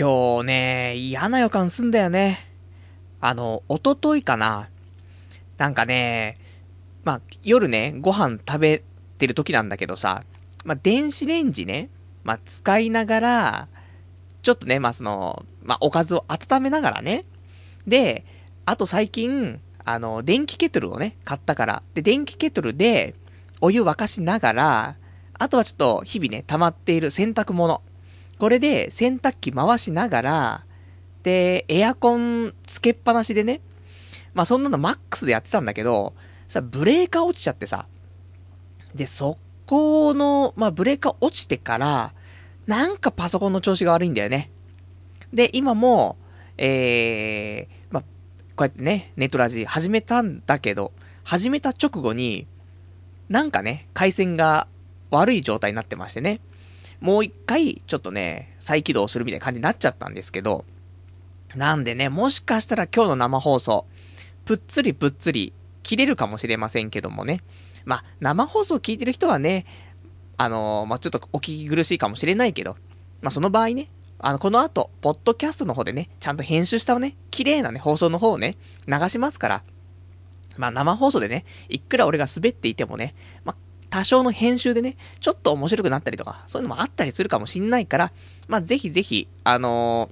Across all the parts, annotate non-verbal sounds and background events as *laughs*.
今日ね、嫌な予感すんだよね。あの、おとといかな。なんかね、まあ、夜ね、ご飯食べてる時なんだけどさ、まあ、電子レンジね、まあ、使いながら、ちょっとね、まあ、その、まあ、おかずを温めながらね。で、あと最近、あの、電気ケトルをね、買ったから。で、電気ケトルで、お湯沸かしながら、あとはちょっと日々ね、溜まっている洗濯物。これで洗濯機回しながら、で、エアコンつけっぱなしでね、まあそんなのマックスでやってたんだけど、さ、ブレーカー落ちちゃってさ。で、そこの、まあブレーカー落ちてから、なんかパソコンの調子が悪いんだよね。で、今も、えー、まあ、こうやってね、ネットラジ始めたんだけど、始めた直後に、なんかね、回線が悪い状態になってましてね。もう一回、ちょっとね、再起動するみたいな感じになっちゃったんですけど、なんでね、もしかしたら今日の生放送、ぷっつりぷっつり切れるかもしれませんけどもね。まあ、生放送聞いてる人はね、あのー、まあ、ちょっとお聞き苦しいかもしれないけど、まあ、その場合ね、あの、この後、ポッドキャストの方でね、ちゃんと編集したね、綺麗なね、放送の方をね、流しますから、まあ、生放送でね、いくら俺が滑っていてもね、まあ、多少の編集でね、ちょっと面白くなったりとか、そういうのもあったりするかもしんないから、まあ、ぜひぜひ、あの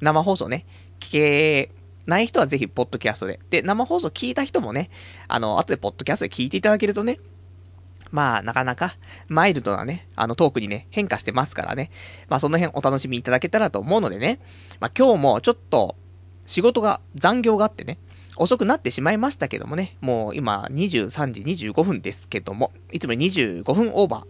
ー、生放送ね、聞けない人はぜひ、ポッドキャストで。で、生放送聞いた人もね、あの、後でポッドキャストで聞いていただけるとね、まあ、なかなか、マイルドなね、あの、トークにね、変化してますからね。まあ、その辺お楽しみいただけたらと思うのでね。まあ、今日もちょっと、仕事が、残業があってね、遅くなってしまいましたけどもね、もう今23時25分ですけども、いつも25分オーバー。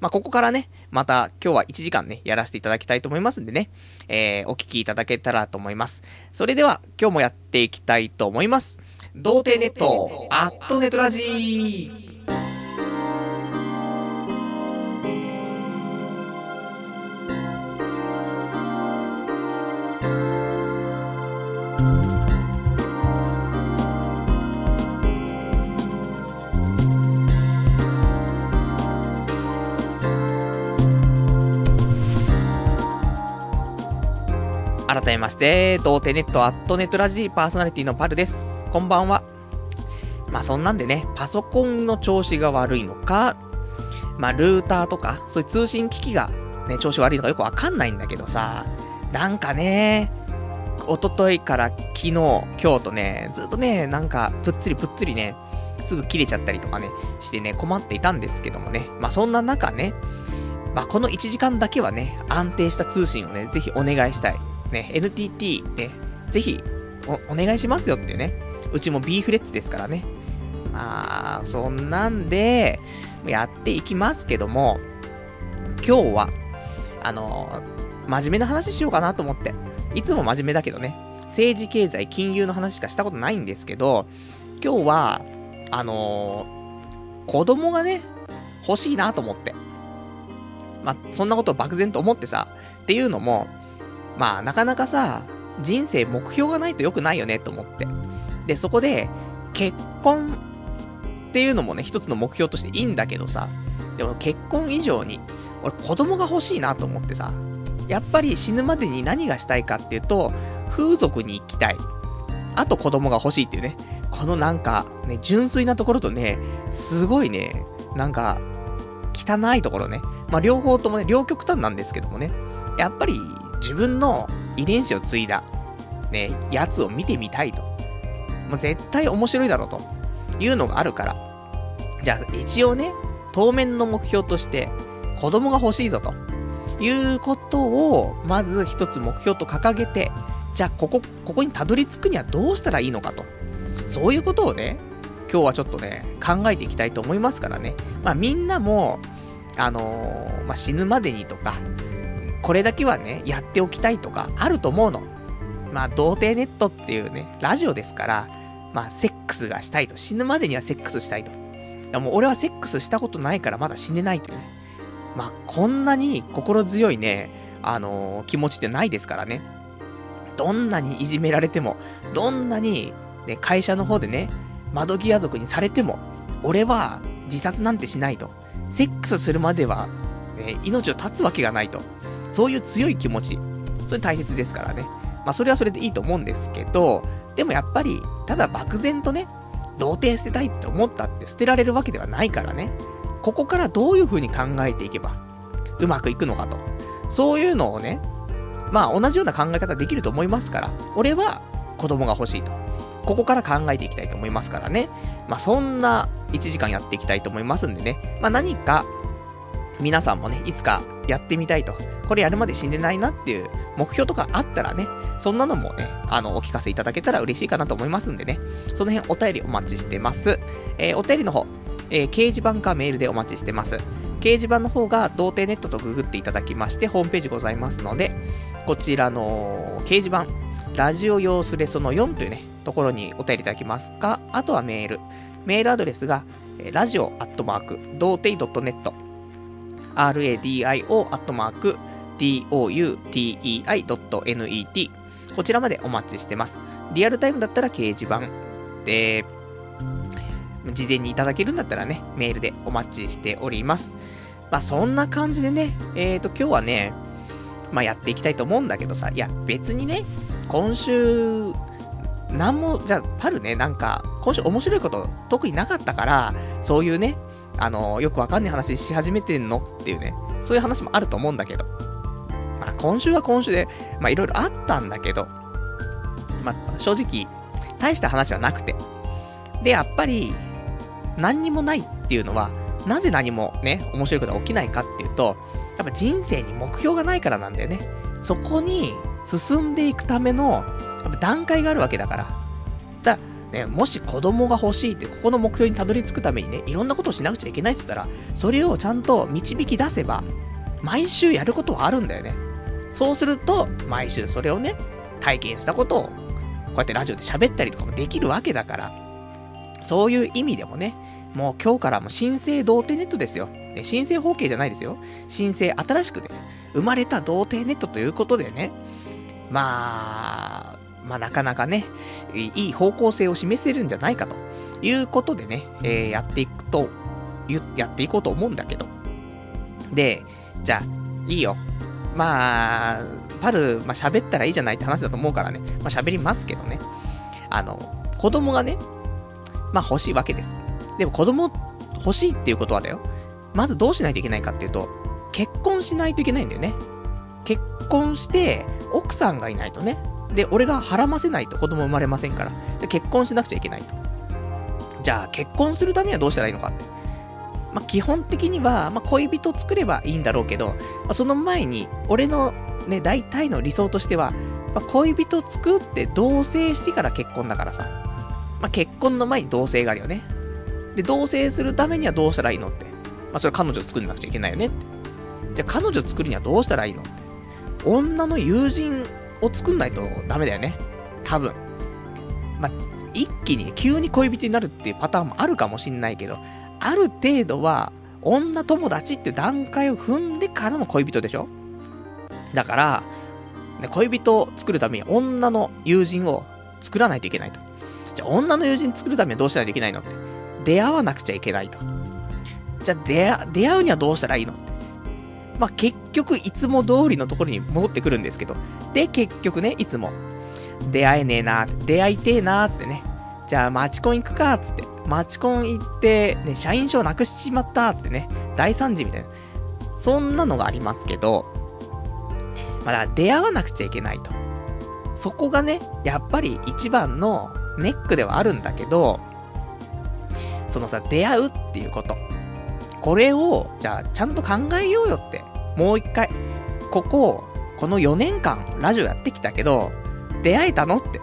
まあ、ここからね、また今日は1時間ね、やらせていただきたいと思いますんでね、えー、お聞きいただけたらと思います。それでは、今日もやっていきたいと思います。童貞ネット、アットネトラジー。改めまして、童貞ネットアットネットラジーパーソナリティのパルです。こんばんは。まあそんなんでね、パソコンの調子が悪いのか、まあルーターとか、そういう通信機器がね、調子悪いのかよくわかんないんだけどさ、なんかね、おとといから昨日、今日とね、ずっとね、なんか、ぷっつりぷっつりね、すぐ切れちゃったりとかね、してね、困っていたんですけどもね。まあそんな中ね、まあこの1時間だけはね、安定した通信をね、ぜひお願いしたい。ね、NTT ね、ぜひお、お願いしますよっていうね。うちも B フレッツですからね。まあ、そんなんで、やっていきますけども、今日は、あの真面目な話しようかなと思って。いつも真面目だけどね、政治経済金融の話しかしたことないんですけど、今日は、あのー、子供がね、欲しいなと思って。まあ、そんなことを漠然と思ってさ、っていうのも、まあ、なかなかさ、人生目標がないと良くないよねと思って。で、そこで、結婚っていうのもね、一つの目標としていいんだけどさ、でも結婚以上に、俺子供が欲しいなと思ってさ、やっぱり死ぬまでに何がしたいかっていうと、風俗に行きたい。あと子供が欲しいっていうね。このなんか、ね、純粋なところとね、すごいね、なんか、汚いところね。まあ、両方ともね、両極端なんですけどもね。やっぱり、自分の遺伝子を継いだ、ね、やつを見てみたいと。もう絶対面白いだろうというのがあるから。じゃあ一応ね、当面の目標として、子供が欲しいぞと。いうことを、まず一つ目標と掲げて、じゃあここ、ここにたどり着くにはどうしたらいいのかと。そういうことをね、今日はちょっとね、考えていきたいと思いますからね。まあみんなも、あのー、まあ死ぬまでにとか、これだけはね、やっておきたいとか、あると思うの。まあ、童貞ネットっていうね、ラジオですから、まあ、セックスがしたいと。死ぬまでにはセックスしたいと。でも俺はセックスしたことないからまだ死ねないというね。まあ、こんなに心強いね、あのー、気持ちってないですからね。どんなにいじめられても、どんなに、ね、会社の方でね、窓際族にされても、俺は自殺なんてしないと。セックスするまでは、ね、命を絶つわけがないと。そういう強い気持ち。それ大切ですからね。まあ、それはそれでいいと思うんですけど、でもやっぱり、ただ漠然とね、童貞捨てたいって思ったって捨てられるわけではないからね。ここからどういう風に考えていけば、うまくいくのかと。そういうのをね、まあ同じような考え方できると思いますから、俺は子供が欲しいと。ここから考えていきたいと思いますからね。まあそんな1時間やっていきたいと思いますんでね。まあ何か、皆さんもね、いつかやってみたいと。これやるまで死んでないなっていう目標とかあったらね、そんなのもね、あの、お聞かせいただけたら嬉しいかなと思いますんでね。その辺お便りお待ちしてます。えー、お便りの方、えー、掲示板かメールでお待ちしてます。掲示板の方が童貞ネットとググっていただきまして、ホームページございますので、こちらの掲示板、ラジオ用スレその4というね、ところにお便りいただきますか、あとはメール。メールアドレスが、ラジオアットマーク、童貞 .net、radio アットマーク、doutei.net こちらまでお待ちしてます。リアルタイムだったら掲示板で、事前にいただけるんだったらね、メールでお待ちしております。まあそんな感じでね、えーと今日はね、まあやっていきたいと思うんだけどさ、いや別にね、今週、なんも、じゃあパルね、なんか、今週面白いこと特になかったから、そういうね、あの、よくわかんない話し始めてんのっていうね、そういう話もあると思うんだけど。まあ今週は今週で、まあいろいろあったんだけど、まあ正直、大した話はなくて。で、やっぱり、何にもないっていうのは、なぜ何もね、面白いことが起きないかっていうと、やっぱ人生に目標がないからなんだよね。そこに進んでいくための、やっぱ段階があるわけだから。だね、もし子供が欲しいって、ここの目標にたどり着くためにね、いろんなことをしなくちゃいけないって言ったら、それをちゃんと導き出せば、毎週やることはあるんだよね。そうすると、毎週それをね、体験したことを、こうやってラジオで喋ったりとかもできるわけだから、そういう意味でもね、もう今日からも新生童貞ネットですよ。で新生包茎じゃないですよ。新生新しくね、生まれた童貞ネットということでね、まあ、まあなかなかね、いい方向性を示せるんじゃないかということでね、えー、やっていくと、やっていこうと思うんだけど。で、じゃあ、いいよ。まあ、パル、まあ喋ったらいいじゃないって話だと思うからね、まあ喋りますけどね。あの、子供がね、まあ欲しいわけです。でも子供欲しいっていうことはだよ。まずどうしないといけないかっていうと、結婚しないといけないんだよね。結婚して、奥さんがいないとね。で、俺がはらませないと子供生まれませんから。で、結婚しなくちゃいけないと。じゃあ、結婚するためにはどうしたらいいのかって。まあ、基本的には、まあ、恋人作ればいいんだろうけど、まあ、その前に、俺のね、大体の理想としては、まあ、恋人作って同棲してから結婚だからさ。まあ、結婚の前に同棲があるよね。で、同棲するためにはどうしたらいいのって。まあ、それ彼女作んなくちゃいけないよねって。じゃあ彼女作るにはどうしたらいいのって女の友人を作んないとダメだよね。多分。まあ、一気に、急に恋人になるっていうパターンもあるかもしんないけど、ある程度は、女友達っていう段階を踏んでからの恋人でしょ？だから、ね、恋人を作るために女の友人を作らないといけないと。じゃあ女の友人作るためにはどうしたらいけないのって。出会わなくちゃいけないと。じゃあ出会、出会うにはどうしたらいいのって。まあ、結局、いつも通りのところに戻ってくるんですけど。で、結局ね、いつも、出会えねえな出会いてえなーってね。じゃあ、マチコン行くかーつって。マチコン行って、ね、社員証なくしちまったつってね。大惨事みたいな。そんなのがありますけど、まだ出会わなくちゃいけないと。そこがね、やっぱり一番のネックではあるんだけど、そのさ、出会うっていうこと。これを、じゃあ、ちゃんと考えようよって。もう一回。ここ、この4年間、ラジオやってきたけど、出会えたのって。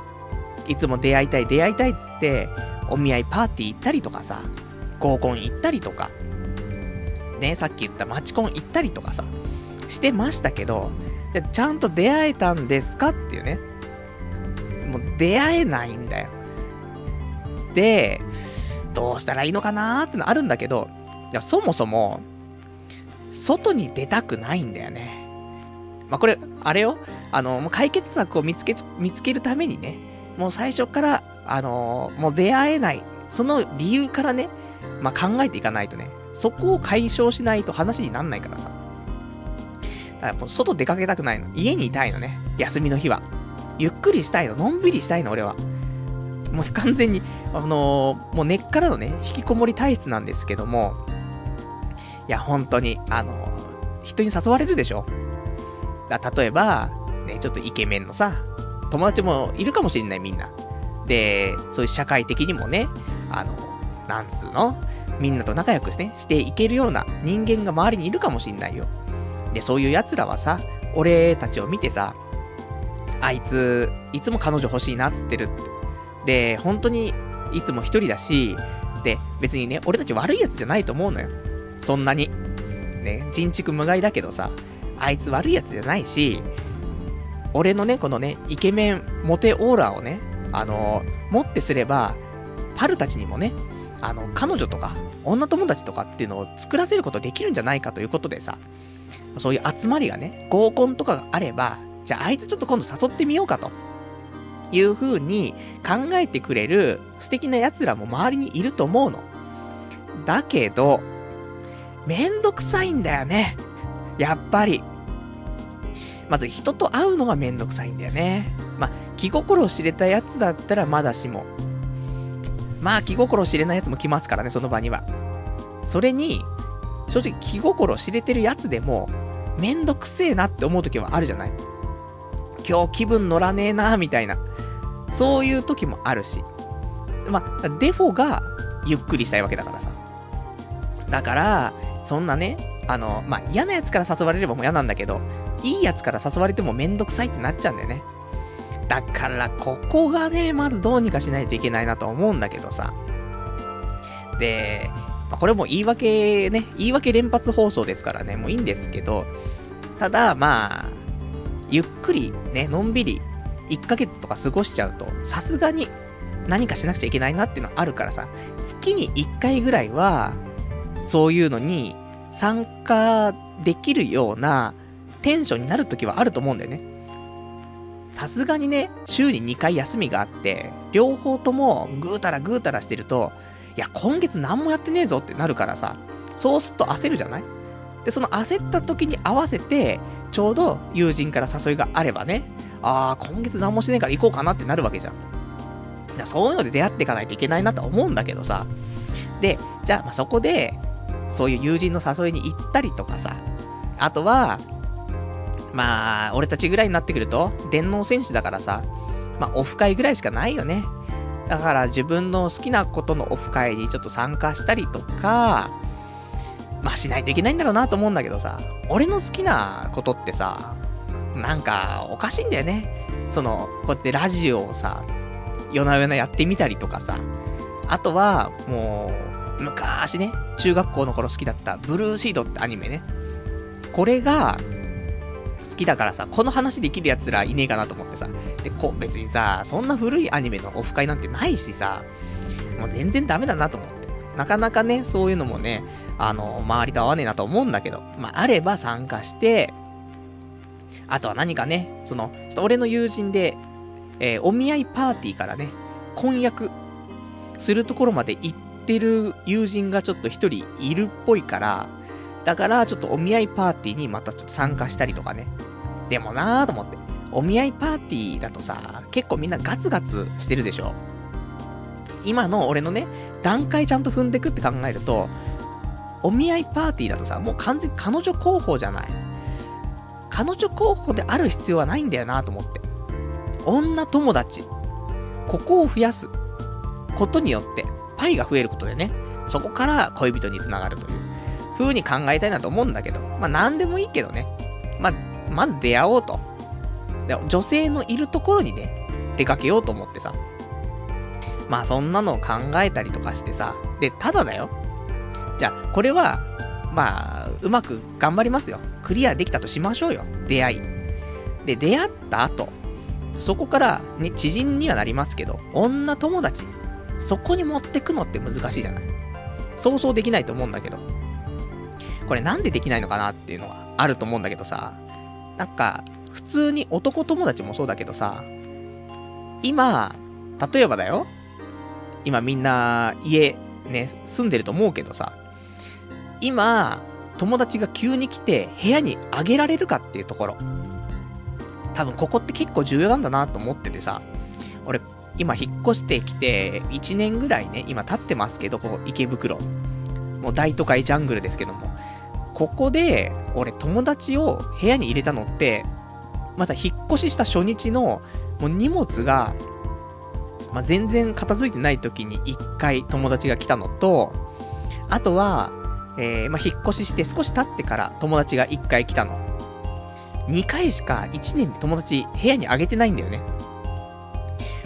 いつも出会いたい、出会いたいっつって、お見合いパーティー行ったりとかさ、合コン行ったりとか、ね、さっき言ったマチコン行ったりとかさ、してましたけど、じゃちゃんと出会えたんですかっていうね。もう出会えないんだよ。で、どうしたらいいのかなーってのあるんだけど、いや、そもそも、外に出たくないんだよね。まあ、これ、あれよ、あの、もう解決策を見つけ、見つけるためにね、もう最初から、あの、もう出会えない、その理由からね、まあ、考えていかないとね、そこを解消しないと話になんないからさ。だから、外出かけたくないの。家にいたいのね。休みの日は。ゆっくりしたいの、のんびりしたいの、俺は。もう完全に、あのー、もう根っからのね、引きこもり体質なんですけども、いや、本当に、あの、人に誘われるでしょだ例えば、ね、ちょっとイケメンのさ、友達もいるかもしれない、みんな。で、そういう社会的にもね、あの、なんつうの？みんなと仲良くして、していけるような人間が周りにいるかもしんないよ。で、そういう奴らはさ、俺たちを見てさ、あいつ、いつも彼女欲しいなっつってるって。で、本当に、いつも一人だし、で、別にね、俺たち悪い奴じゃないと思うのよ。そんなに。ね、人畜無害だけどさ、あいつ悪い奴じゃないし、俺のね、このね、イケメン、モテオーラをね、あのー、もってすれば、パルたちにもね、あの、彼女とか、女友達とかっていうのを作らせることできるんじゃないかということでさ、そういう集まりがね、合コンとかがあれば、じゃああいつちょっと今度誘ってみようかと。いう風に考えてくれる素敵な奴らも周りにいると思うの。だけど、めんどくさいんだよね。やっぱり。まず人と会うのがめんどくさいんだよね。まあ、気心を知れたやつだったらまだしも。まあ、気心を知れないやつも来ますからね、その場には。それに、正直気心を知れてるやつでも、めんどくせえなって思う時はあるじゃない今日気分乗らねえなみたいな。そういう時もあるし。まあ、デフォがゆっくりしたいわけだからさ。だから、そんなね、あの、まあ、嫌なやつから誘われればもう嫌なんだけど、いいやつから誘われてもめんどくさいってなっちゃうんだよね。だから、ここがね、まずどうにかしないといけないなと思うんだけどさ。で、まあ、これも言い訳ね、言い訳連発放送ですからね、もういいんですけど、ただ、まあ、ゆっくりね、のんびり1ヶ月とか過ごしちゃうと、さすがに何かしなくちゃいけないなっていうのはあるからさ、月に1回ぐらいは、そういうのに参加できるようなテンションになるときはあると思うんだよね。さすがにね、週に2回休みがあって、両方ともぐうたらぐうたらしてると、いや、今月何もやってねえぞってなるからさ、そうすると焦るじゃない？で、その焦った時に合わせて、ちょうど友人から誘いがあればね、ああ、今月何もしねえから行こうかなってなるわけじゃん。そういうので出会っていかないといけないなと思うんだけどさ。で、じゃあ、まあ、そこで、そういう友人の誘いに行ったりとかさ、あとは、まあ、俺たちぐらいになってくると、電脳戦士だからさ、まあ、オフ会ぐらいしかないよね。だから自分の好きなことのオフ会にちょっと参加したりとか、まあしないといけないんだろうなと思うんだけどさ、俺の好きなことってさ、なんかおかしいんだよね。その、こうやってラジオをさ、夜な夜なやってみたりとかさ、あとは、もう、昔ね、中学校の頃好きだったブルーシードってアニメね。これが、好きだからさ、この話できる奴らいねえかなと思ってさ。で、こう、別にさ、そんな古いアニメのオフ会なんてないしさ、もう全然ダメだなと思って。なかなかね、そういうのもね、あの、周りと合わねえなと思うんだけど、まあ、あれば参加して、あとは何かね、その、ちょっと俺の友人で、えー、お見合いパーティーからね、婚約するところまで行ってる友人がちょっと一人いるっぽいから、だから、ちょっとお見合いパーティーにまたちょっと参加したりとかね。でもなぁと思って。お見合いパーティーだとさ、結構みんなガツガツしてるでしょ。今の俺のね、段階ちゃんと踏んでくって考えると、お見合いパーティーだとさ、もう完全に彼女候補じゃない。彼女候補である必要はないんだよなと思って。女友達。ここを増やすことによって、パイが増えることでね、そこから恋人につながるという。風に考えたいなと思うんだけど、まあ何でもいいけどね。まあ、まず出会おうと。で女性のいるところにね、出かけようと思ってさ。まあそんなのを考えたりとかしてさ。で、ただだよ。じゃあ、これは、まあ、うまく頑張りますよ。クリアできたとしましょうよ。出会い。で、出会った後、そこから、ね、知人にはなりますけど、女友達、そこに持ってくのって難しいじゃない。そうそうできないと思うんだけど。これなんでできないのかなっていうのはあると思うんだけどさ、なんか、普通に男友達もそうだけどさ、今、例えばだよ、今みんな家ね、住んでると思うけどさ、今、友達が急に来て部屋にあげられるかっていうところ。多分ここって結構重要なんだなと思っててさ、俺、今引っ越してきて、1年ぐらいね、今経ってますけど、ここ池袋。もう大都会ジャングルですけども。ここで、俺友達を部屋に入れたのって、また引っ越しした初日の、もう荷物が、まあ、全然片付いてない時に一回友達が来たのと、あとは、えー、まあ、引っ越しして少し経ってから友達が一回来たの。2回しか1年で友達部屋にあげてないんだよね。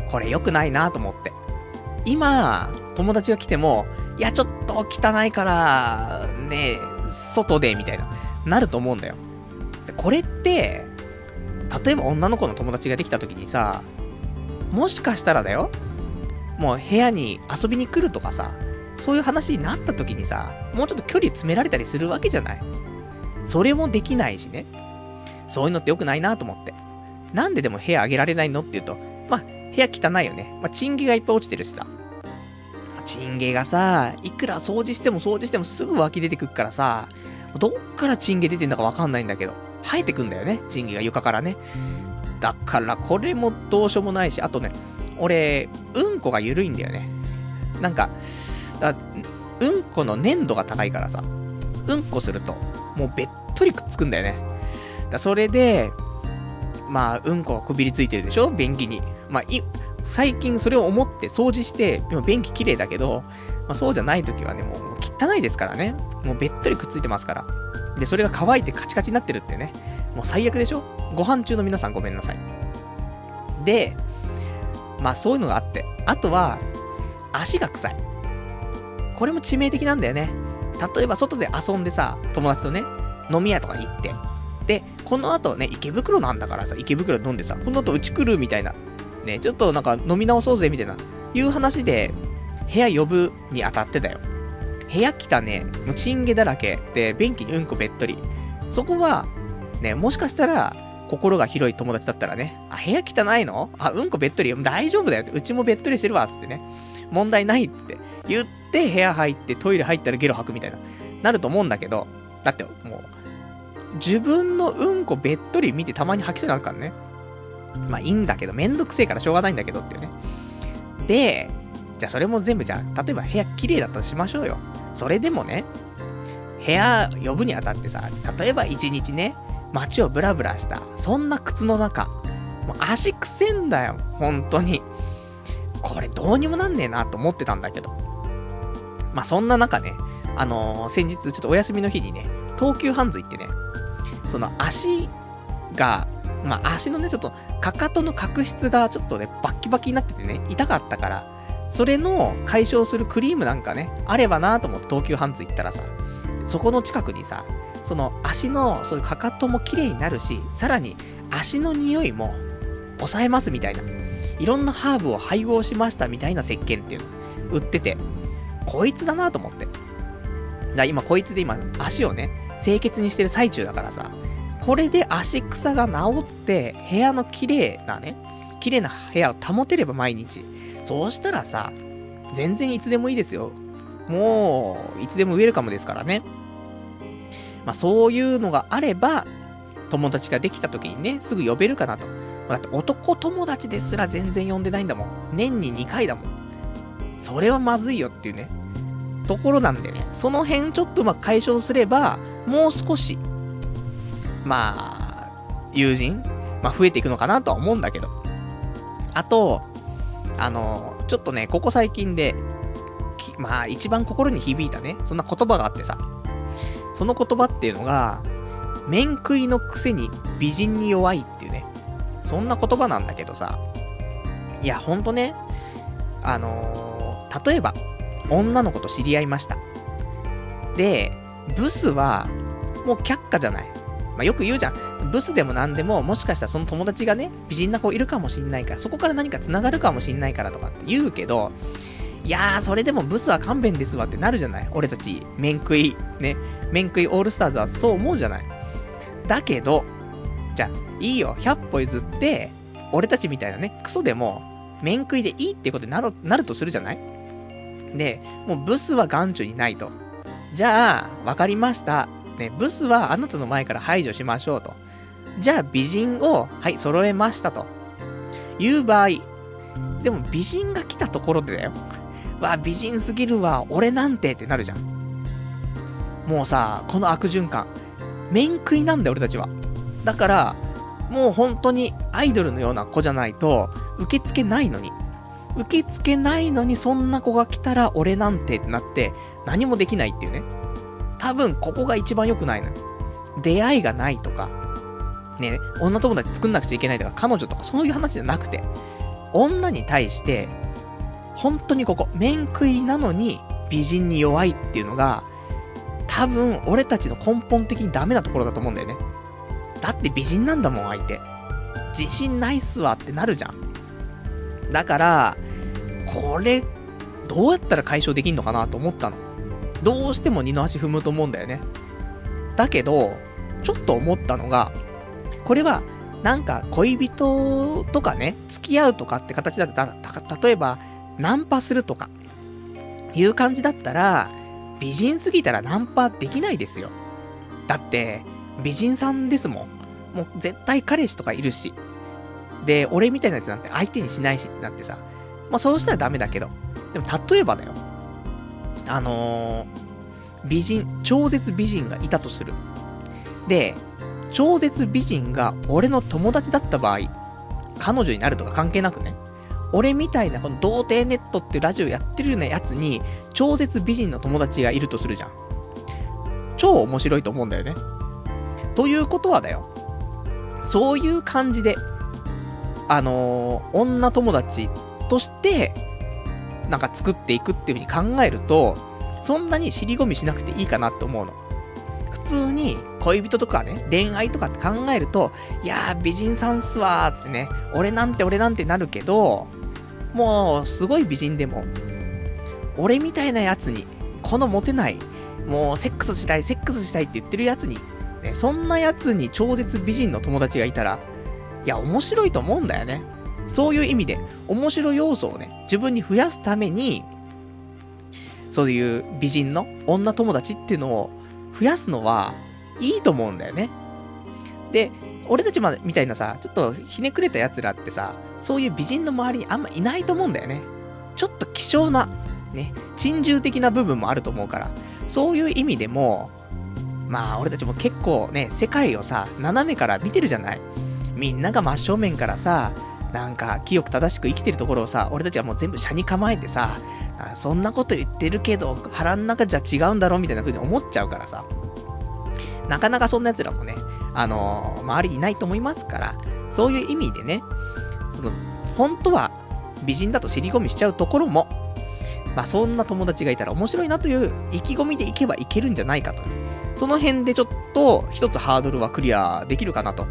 これ良くないなと思って。今、友達が来ても、いや、ちょっと汚いから、ね、外で、みたいな、なると思うんだよ。これって、例えば女の子の友達ができた時にさ、もしかしたらだよ、もう部屋に遊びに来るとかさ、そういう話になった時にさ、もうちょっと距離詰められたりするわけじゃない。それもできないしね。そういうのって良くないなと思って。なんででも部屋あげられないのって言うと、部屋汚いよね。まあ、チンゲがいっぱい落ちてるしさ。チンゲがさ、いくら掃除しても掃除してもすぐ湧き出てくっからさ、どっからチンゲ出てんだかわかんないんだけど、生えてくんだよね、チンゲが床からね。だからこれもどうしようもないし、あとね、俺、うんこが緩いんだよね。なんか、だうんこの粘度が高いからさ、うんこすると、もうべっとりくっつくんだよね。だそれで、まあ、うんこがこびりついてるでしょ便器に。まあ、い、最近それを思って掃除して、今便器綺麗だけど、まあ、そうじゃない時はね、もう汚いですからね。もうべっとりくっついてますから。で、それが乾いてカチカチになってるってね。もう最悪でしょ？ご飯中の皆さんごめんなさい。で、まあそういうのがあって。あとは、足が臭い。これも致命的なんだよね。例えば外で遊んでさ、友達とね、飲み屋とかに行って。で、この後ね、池袋なんだからさ、池袋飲んでさ、この後うち来るみたいな。ね、ちょっとなんか飲み直そうぜみたいな、いう話で、部屋呼ぶにあたってだよ。部屋来たね、もうチンゲだらけで、便器にうんこべっとり。そこは、ね、もしかしたら、心が広い友達だったらね、あ、部屋汚いの？あ、うんこべっとり？大丈夫だよって。うちもべっとりしてるわ、つってね。問題ないって言って部屋入ってトイレ入ったらゲロ吐くみたいな、なると思うんだけど、だってもう、自分のうんこべっとり見てたまに吐きそうになるからね。まあいいんだけど、めんどくせえからしょうがないんだけどっていうね。で、じゃあそれも全部じゃあ、例えば部屋綺麗だったとしましょうよ。それでもね、部屋呼ぶにあたってさ、例えば一日ね、街をブラブラした、そんな靴の中、もう足くせんだよ、本当に。これどうにもなんねえなと思ってたんだけど。まあそんな中ね、あのー、先日ちょっとお休みの日にね、東急ハンズ行ってね、その足が、まあ足のね、ちょっと、かかとの角質がちょっとね、バッキバキになっててね、痛かったから、それの解消するクリームなんかね、あればなと思って東急ハンズ行ったらさ、そこの近くにさ、その足の、そういうかかとも綺麗になるし、さらに足の匂いも抑えますみたいな。いろんなハーブを配合しましたみたいな石鹸っていうの売ってて、こいつだなと思って。だ今こいつで今足をね、清潔にしてる最中だからさ、これで足草が治って部屋の綺麗なね、綺麗な部屋を保てれば毎日。そうしたらさ、全然いつでもいいですよ。もう、いつでもウェルカムですからね。まあそういうのがあれば、友達ができた時にね、すぐ呼べるかなと。だって男友達ですら全然呼んでないんだもん。年に2回だもん。それはまずいよっていうね。ところなんでね、その辺ちょっとまく解消すれば、もう少し、まあ、友人、まあ増えていくのかなとは思うんだけど。あと、あの、ちょっとね、ここ最近で、まあ一番心に響いたね、そんな言葉があってさ。その言葉っていうのが、面食いのくせに美人に弱いっていうね。そんな言葉なんだけどさ。いや、ほんとね、あのー、例えば、女の子と知り合いました。で、ブスは、もう却下じゃない。まあ、よく言うじゃん。ブスでも何でも、もしかしたらその友達がね、美人な子いるかもしんないから、そこから何か繋がるかもしんないからとかって言うけど、いやー、それでもブスは勘弁ですわってなるじゃない？俺たち、面食い、ね、面食いオールスターズはそう思うじゃない？だけど、じゃあ、いいよ、100歩譲って、俺たちみたいなね、クソでも、面食いでいいってことになる、なるとするじゃない？で、もうブスは眼中にないと。じゃあ、わかりました。ね、ブスはあなたの前から排除しましょうと。じゃあ美人を、はい、揃えましたと。いう場合、でも美人が来たところでだよ。わ、美人すぎるわ、俺なんてってなるじゃん。もうさ、この悪循環。面食いなんだよ、俺たちは。だから、もう本当にアイドルのような子じゃないと、受け付けないのに。受け付けないのにそんな子が来たら俺なんてってなって、何もできないっていうね。多分ここが一番良くないのよ。出会いがないとか、ね、女友達作んなくちゃいけないとか、彼女とかそういう話じゃなくて、女に対して、本当にここ、面食いなのに美人に弱いっていうのが、多分俺たちの根本的にダメなところだと思うんだよね。だって美人なんだもん、相手。自信ないっすわってなるじゃん。だから、これ、どうやったら解消できんのかなと思ったの。どうしても二の足踏むと思うんだよね。だけど、ちょっと思ったのが、これは、なんか恋人とかね、付き合うとかって形だったら、例えば、ナンパするとか、いう感じだったら、美人すぎたらナンパできないですよ。だって、美人さんですもん。もう絶対彼氏とかいるし。で、俺みたいなやつなんて相手にしないしってなってさ。まあそうしたらダメだけど。でも例えばだよ。あのー、美人、超絶美人がいたとする。で、超絶美人が俺の友達だった場合、彼女になるとか関係なくね、俺みたいなこの童貞ネットってラジオやってるようなやつに、超絶美人の友達がいるとするじゃん。超面白いと思うんだよね。ということはだよ。そういう感じで、あのー、女友達として、なんか作っていくっていう風に考えると、そんなに尻込みしなくていいかなって思うの。普通に恋人とかね、恋愛とかって考えると、いやー美人さんっすわーつってね、俺なんて俺なんてなるけど、もうすごい美人でも、俺みたいなやつに、このモテない、もうセックスしたい、セックスしたいって言ってるやつに、ね、そんなやつに超絶美人の友達がいたら、いや、面白いと思うんだよね。そういう意味で、面白要素をね、自分に増やすために、そういう美人の女友達っていうのを増やすのはいいと思うんだよね。で、俺たちみたいなさ、ちょっとひねくれた奴らってさ、そういう美人の周りにあんまいないと思うんだよね。ちょっと希少な、ね、珍獣的な部分もあると思うから、そういう意味でも、まあ俺たちも結構ね、世界をさ、斜めから見てるじゃない。みんなが真正面からさ、なんか清く正しく生きてるところをさ、俺たちはもう全部車に構えてさ、そんなこと言ってるけど、腹ん中じゃ違うんだろうみたいな風に思っちゃうからさ、なかなかそんな奴らもね、あのー、周りにいないと思いますから、そういう意味でね、その、本当は美人だと尻込みしちゃうところも、まあそんな友達がいたら面白いなという意気込みでいけばいけるんじゃないかと。その辺でちょっと一つハードルはクリアできるかなと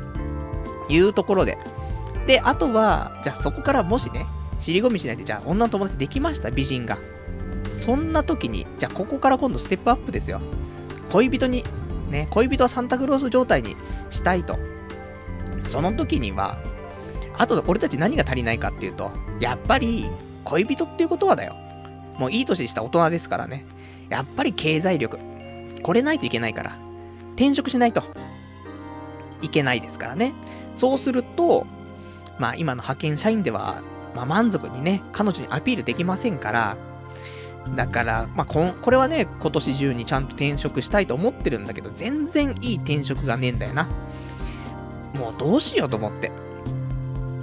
いうところで、で、あとは、じゃあそこからもしね、尻込みしないで、じゃあ女の友達できました、美人が。そんな時に、じゃあここから今度ステップアップですよ。恋人に、ね、恋人はサンタクロース状態にしたいと。その時には、あと俺たち何が足りないかっていうと、やっぱり、恋人っていうことはだよ。もういい年した大人ですからね。やっぱり経済力。これないといけないから。転職しないと。いけないですからね。そうすると、まあ今の派遣社員では、まあ満足にね、彼女にアピールできませんから、だから、まあこ、これはね、今年中にちゃんと転職したいと思ってるんだけど、全然いい転職がねえんだよな。もうどうしようと思って。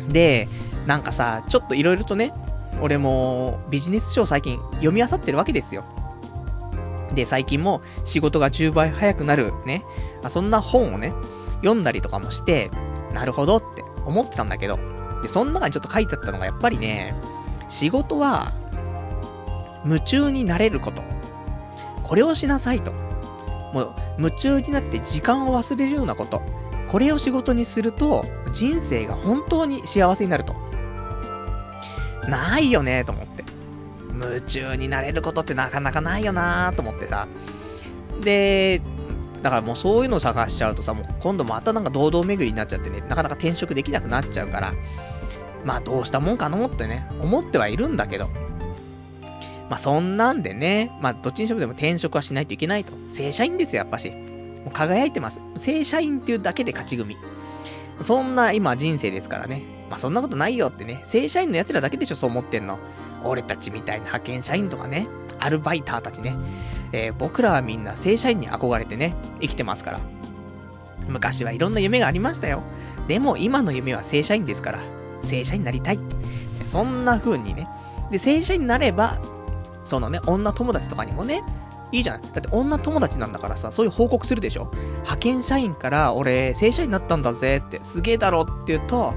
で、なんかさ、ちょっと色々とね、俺もビジネス書を最近読み漁ってるわけですよ。で、最近も仕事が10倍早くなるね、そんな本をね、読んだりとかもして、なるほどって思ってたんだけど、で、その中にちょっと書いてあったのが、やっぱりね、仕事は、夢中になれること。これをしなさいと。もう、夢中になって時間を忘れるようなこと。これを仕事にすると、人生が本当に幸せになると。ないよねと思って。夢中になれることってなかなかないよなと思ってさ。で、だからもうそういうの探しちゃうとさ、もう今度またなんか堂々巡りになっちゃってね、なかなか転職できなくなっちゃうから、まあどうしたもんかのってね、思ってはいるんだけど、まあそんなんでね、まあどっちにしろでも転職はしないといけないと。正社員ですよ、やっぱし。もう輝いてます。正社員っていうだけで勝ち組。そんな今人生ですからね。まあそんなことないよってね、正社員の奴らだけでしょ、そう思ってんの。俺たちみたいな派遣社員とかね、アルバイターたちね。えー、僕らはみんな正社員に憧れてね、生きてますから。昔はいろんな夢がありましたよ。でも今の夢は正社員ですから。正社員になりたい。そんな風にね。で、正社員になれば、そのね、女友達とかにもね、いいじゃん。だって女友達なんだからさ、そういう報告するでしょ派遣社員から俺、正社員になったんだぜって、すげえだろって言うと、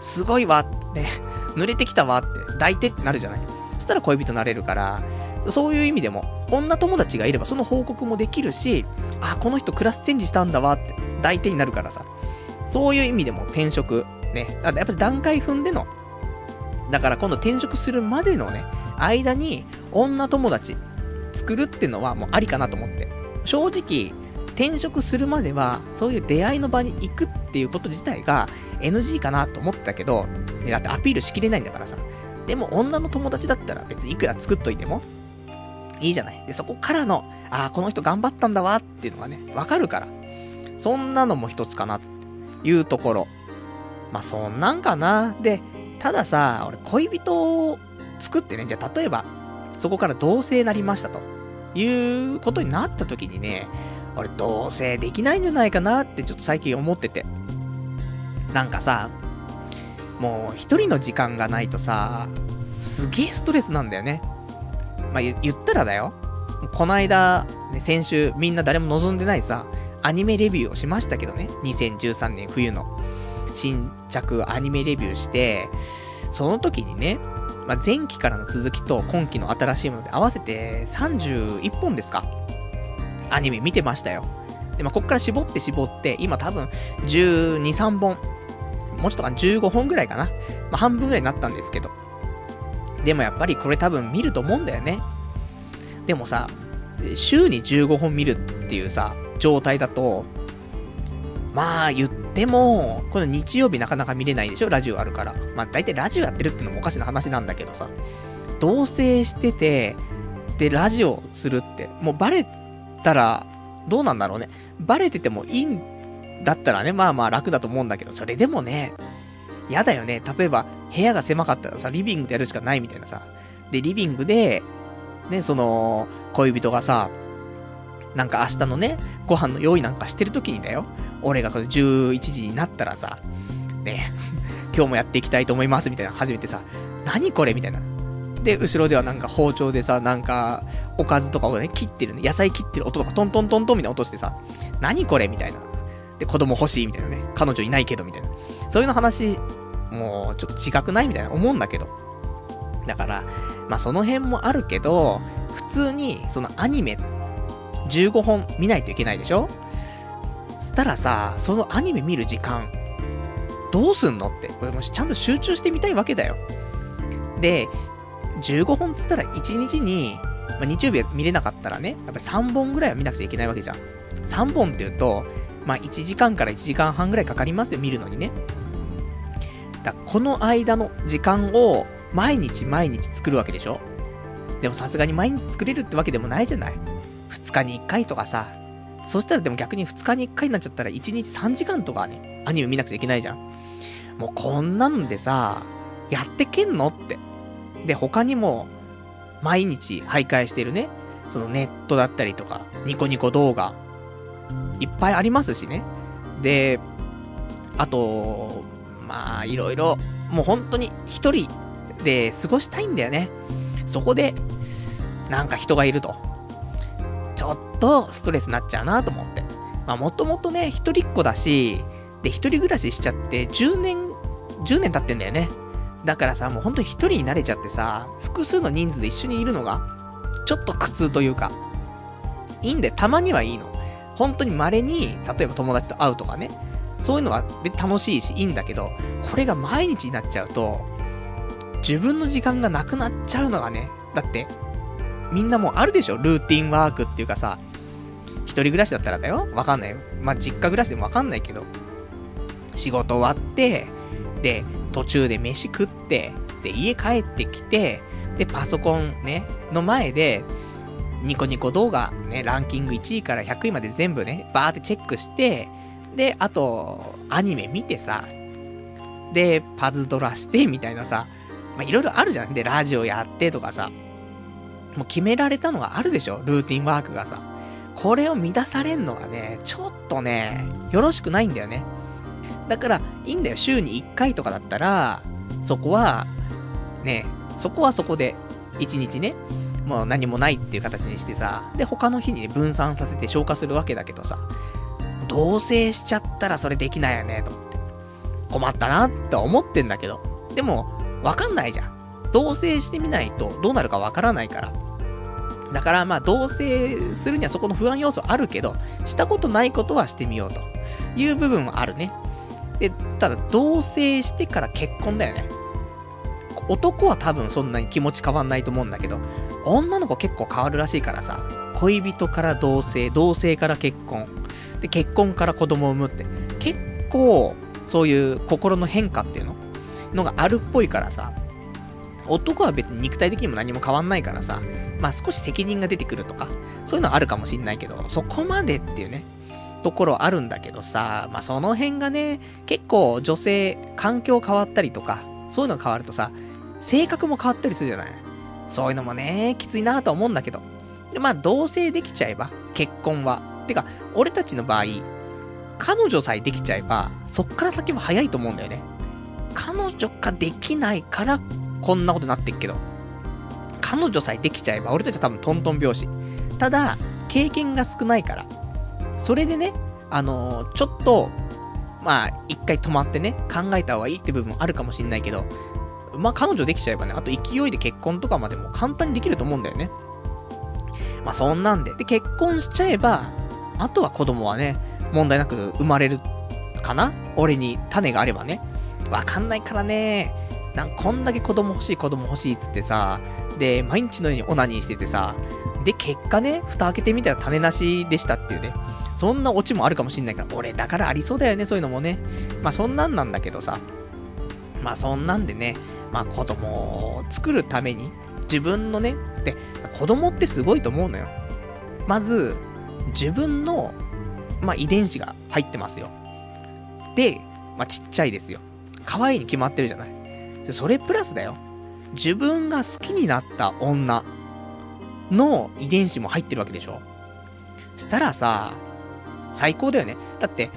すごいわって、ね、濡れてきたわって、抱いてってなるじゃない？そしたら恋人になれるから、そういう意味でも、女友達がいればその報告もできるし、あ、この人クラスチェンジしたんだわって、抱いてになるからさ。そういう意味でも転職、ね、やっぱり段階踏んでの、だから今度転職するまでのね、間に女友達作るっていうのはもうありかなと思って。正直、転職するまでは、そういう出会いの場に行くっていうこと自体が NG かなと思ってたけど、だってアピールしきれないんだからさ。でも女の友達だったら別にいくら作っといても、いいじゃない。で、そこからの、ああ、この人頑張ったんだわっていうのがね、わかるから。そんなのも一つかな、というところ。まあ、そんなんかな。で、たださ、俺恋人を作ってね、じゃあ例えば、そこから同棲なりましたと。いうことになった時にね、俺同棲できないんじゃないかなってちょっと最近思ってて。なんかさ、もう一人の時間がないとさ、すげえストレスなんだよね。まあ、言ったらだよ。この間、ね、先週みんな誰も望んでないさ、アニメレビューをしましたけどね。2013年冬の新着アニメレビューして、その時にね、まあ、前期からの続きと今期の新しいもので合わせて31本ですかアニメ見てましたよ。で、まあ、こっから絞って絞って、今多分12、3本、もうちょっとか15本ぐらいかな。まあ、半分ぐらいになったんですけど。でもやっぱりこれ多分見ると思うんだよね。でもさ、週に15本見るっていうさ、状態だと、まあ言っても、この日曜日なかなか見れないでしょ？ラジオあるから。まあ大体ラジオやってるってのもおかしな話なんだけどさ。同棲してて、で、ラジオするって、もうバレたら、どうなんだろうね。バレててもいいんだったらね、まあまあ楽だと思うんだけど、それでもね、嫌だよね。例えば、部屋が狭かったらさ、リビングでやるしかないみたいなさ。で、リビングで、ね、その、恋人がさ、なんか明日のね、ご飯の用意なんかしてる時にだよ。俺がこの11時になったらさ、ね、*laughs* 今日もやっていきたいと思いますみたいな初めてさ、何これみたいな。で、後ろではなんか包丁でさ、なんか、おかずとかをね、切ってるね、野菜切ってる音とかトントントントンみたいな音してさ、何これみたいな。で、子供欲しいみたいなね、彼女いないけどみたいな。そういうの話、もうちょっと違くないみたいな思うんだけど。だから、まあその辺もあるけど、普通にそのアニメ15本見ないといけないでしょ？したらさ、そのアニメ見る時間、どうすんのって。俺もちゃんと集中してみたいわけだよ。で、15本つったら1日に、まあ、日曜日は見れなかったらね、やっぱり3本ぐらいは見なくちゃいけないわけじゃん。3本って言うと、まあ1時間から1時間半ぐらいかかりますよ、見るのにね。だこの間の時間を毎日毎日作るわけでしょでもさすがに毎日作れるってわけでもないじゃない。2日に1回とかさ。そしたらでも逆に2日に1回になっちゃったら1日3時間とかね、アニメ見なくちゃいけないじゃん。もうこんなんでさ、やってけんのって。で、他にも、毎日徘徊してるね、そのネットだったりとか、ニコニコ動画、いっぱいありますしね。で、あと、まあ、いろいろ、もう本当に一人で過ごしたいんだよね。そこで、なんか人がいると。ちょっとストレスになっちゃうなと思って。まあもともとね、一人っ子だし、で、一人暮らししちゃって10年、10年経ってんだよね。だからさ、もうほんと一人に慣れちゃってさ、複数の人数で一緒にいるのが、ちょっと苦痛というか、いいんで、たまにはいいの。本当に稀に、例えば友達と会うとかね、そういうのは別に楽しいし、いいんだけど、これが毎日になっちゃうと、自分の時間がなくなっちゃうのがね、だって、みんなもうあるでしょ？ルーティンワークっていうかさ、一人暮らしだったらだよ？わかんないよ。まあ、実家暮らしでもわかんないけど、仕事終わって、で、途中で飯食って、で、家帰ってきて、で、パソコンね、の前で、ニコニコ動画ね、ランキング1位から100位まで全部ね、バーってチェックして、で、あと、アニメ見てさ、で、パズドラして、みたいなさ、まあ、いろいろあるじゃん。で、ラジオやってとかさ、もう決められたのがあるでしょルーティンワークがさ。これを乱されんのがね、ちょっとね、よろしくないんだよね。だから、いいんだよ。週に1回とかだったら、そこは、ね、そこはそこで、1日ね、もう何もないっていう形にしてさ、で、他の日に、分散させて消化するわけだけどさ、同棲しちゃったらそれできないよね、と思って。困ったなって思ってんだけど。でも、わかんないじゃん。同棲してみないとどうなるかわからないから。だからまあ同棲するにはそこの不安要素あるけど、したことないことはしてみようという部分はあるね。で、ただ同棲してから結婚だよね。男は多分そんなに気持ち変わんないと思うんだけど、女の子結構変わるらしいからさ、恋人から同棲、同棲から結婚、で、結婚から子供を産むって、結構、そういう心の変化っていうの？のがあるっぽいからさ、男は別に肉体的にも何も変わんないからさ、まあ少し責任が出てくるとか、そういうのはあるかもしんないけど、そこまでっていうね、ところあるんだけどさ、まあその辺がね、結構女性、環境変わったりとか、そういうのが変わるとさ、性格も変わったりするじゃない？そういうのもね、きついなと思うんだけど。で、まあ同棲できちゃえば、結婚は。てか、俺たちの場合、彼女さえできちゃえば、そっから先は早いと思うんだよね。彼女ができないから、こんなことになってっけど。彼女さえできちゃえば、俺たちは多分トントン拍子。ただ、経験が少ないから。それでね、あのー、ちょっと、まあ、一回止まってね、考えた方がいいって部分もあるかもしんないけど、まあ、彼女できちゃえばね、あと勢いで結婚とかまでも簡単にできると思うんだよね。まあ、そんなんで。で、結婚しちゃえば、あとは子供はね、問題なく生まれるかな？俺に種があればね。わかんないからね。なんこんだけ子供欲しい子供欲しいっつってさ、で、毎日のようにオナニーしててさ、で、結果ね、蓋開けてみたら種なしでしたっていうね。そんなオチもあるかもしんないから、俺、だからありそうだよね、そういうのもね。まあ、そんなんなんだけどさ。まあ、そんなんでね、まあ、子供を作るために、自分のね、で、子供ってすごいと思うのよ。まず、自分の、まあ、遺伝子が入ってますよ。で、まあ、ちっちゃいですよ。可愛いに決まってるじゃない。で、それプラスだよ。自分が好きになった女の遺伝子も入ってるわけでしょしたらさ、最高だよね。だって、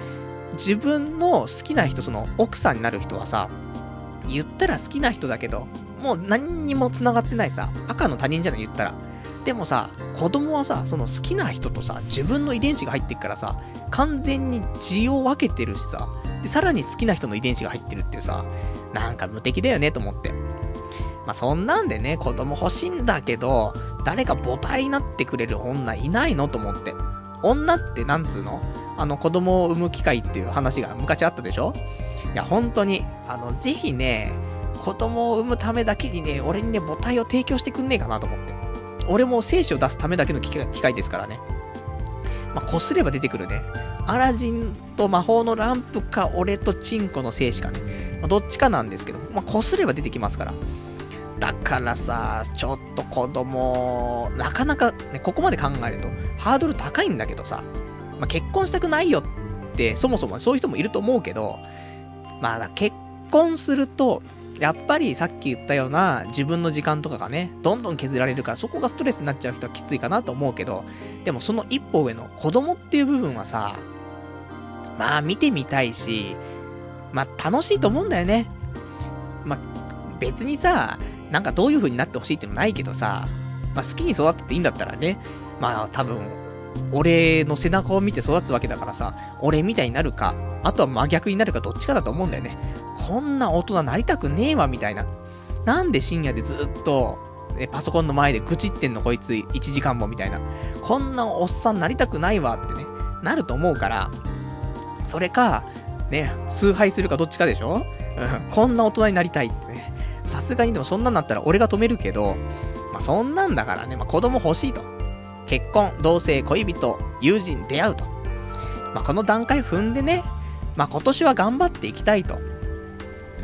自分の好きな人、その奥さんになる人はさ、言ったら好きな人だけど、もう何にも繋がってないさ、赤の他人じゃない言ったら。でもさ、子供はさ、その好きな人とさ、自分の遺伝子が入ってるからさ、完全に血を分けてるしさ、で、さらに好きな人の遺伝子が入ってるっていうさ、なんか無敵だよねと思って。まあ、そんなんでね、子供欲しいんだけど、誰か母体になってくれる女いないのと思って。女ってなんつうの？あの子供を産む機会っていう話が昔あったでしょ？いや、本当に、あの、ぜひね、子供を産むためだけにね、俺にね、母体を提供してくんねえかなと思って。俺も精子を出すためだけの機械ですからね。まあ、こすれば出てくるね。アラジンと魔法のランプか、俺とチンコの精子かね。まあ、どっちかなんですけど、まあ、こすれば出てきますから。だからさ、ちょっと子供、なかなか、ね、ここまで考えると、ハードル高いんだけどさ、まあ、結婚したくないよって、そもそもそういう人もいると思うけど、まあ、結婚すると、やっぱりさっき言ったような自分の時間とかがね、どんどん削られるからそこがストレスになっちゃう人はきついかなと思うけど、でもその一歩上の子供っていう部分はさ、まあ見てみたいし、まあ楽しいと思うんだよね。まあ別にさ、なんかどういう風になってほしいってもないけどさ、まあ好きに育ってていいんだったらね、まあ多分、俺の背中を見て育つわけだからさ、俺みたいになるか、あとは真逆になるかどっちかだと思うんだよね。こんな大人なりたくねえわ、みたいな。なんで深夜でずっと、ね、パソコンの前で愚痴ってんのこいつ1時間もみたいな。こんなおっさんなりたくないわってね、なると思うから、それか、ね、崇拝するかどっちかでしょ？うん、こんな大人になりたいってね。さすがにでもそんなんなったら俺が止めるけど、まあそんなんだからね、まあ子供欲しいと。結婚、同性、恋人、友人、出会うと。まあこの段階踏んでね、まあ今年は頑張っていきたいと。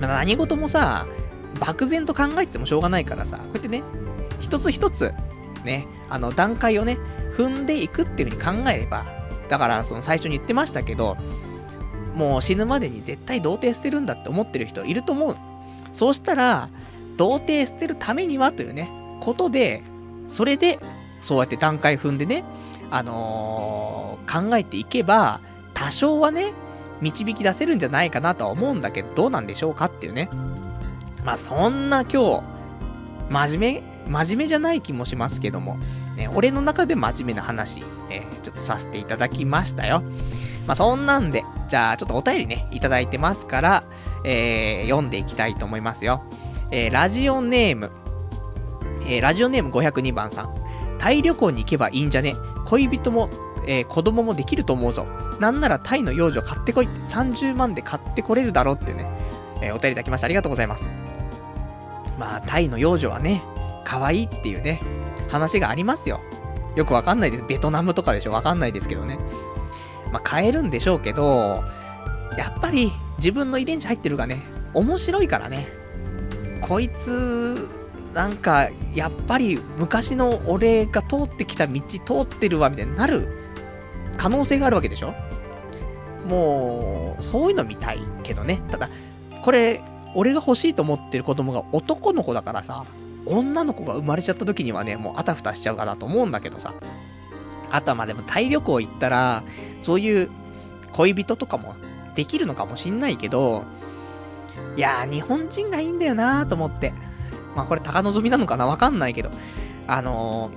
まあ、何事もさ、漠然と考えてもしょうがないからさ、こうやってね、一つ一つ、ね、あの、段階をね、踏んでいくっていう風に考えれば、だから、その最初に言ってましたけど、もう死ぬまでに絶対童貞捨てるんだって思ってる人いると思う。そうしたら、童貞捨てるためにはというね、ことで、それで、そうやって段階踏んでね、あのー、考えていけば、多少はね、導き出せるんじゃないかなとは思うんだけど、どうなんでしょうかっていうね。まあ、そんな今日、真面目、真面目じゃない気もしますけども、ね、俺の中で真面目な話、え、ちょっとさせていただきましたよ。まあ、そんなんで、じゃあ、ちょっとお便りね、いただいてますから、えー、読んでいきたいと思いますよ。えー、ラジオネーム、えー、ラジオネーム502番さん。タイ旅行に行けばいいんじゃね？恋人も、えー、子供もできると思うぞ。なんならタイの幼女買ってこいって30万で買ってこれるだろうってね、えー、お便りいただきました。ありがとうございます。まあ、タイの幼女はね、可愛いっていうね、話がありますよ。よくわかんないです。ベトナムとかでしょ？わかんないですけどね。まあ、買えるんでしょうけど、やっぱり自分の遺伝子入ってるがね、面白いからね。こいつ、なんか、やっぱり昔の俺が通ってきた道通ってるわ、みたいになる可能性があるわけでしょ？もう、そういうの見たいけどね。ただ、これ、俺が欲しいと思ってる子供が男の子だからさ、女の子が生まれちゃった時にはね、もうあたふたしちゃうかなと思うんだけどさ。あとはまあでもタイ旅行行ったら、そういう恋人とかもできるのかもしんないけど、いやー、日本人がいいんだよなーと思って。まあこれ高望みなのかな？わかんないけど。あの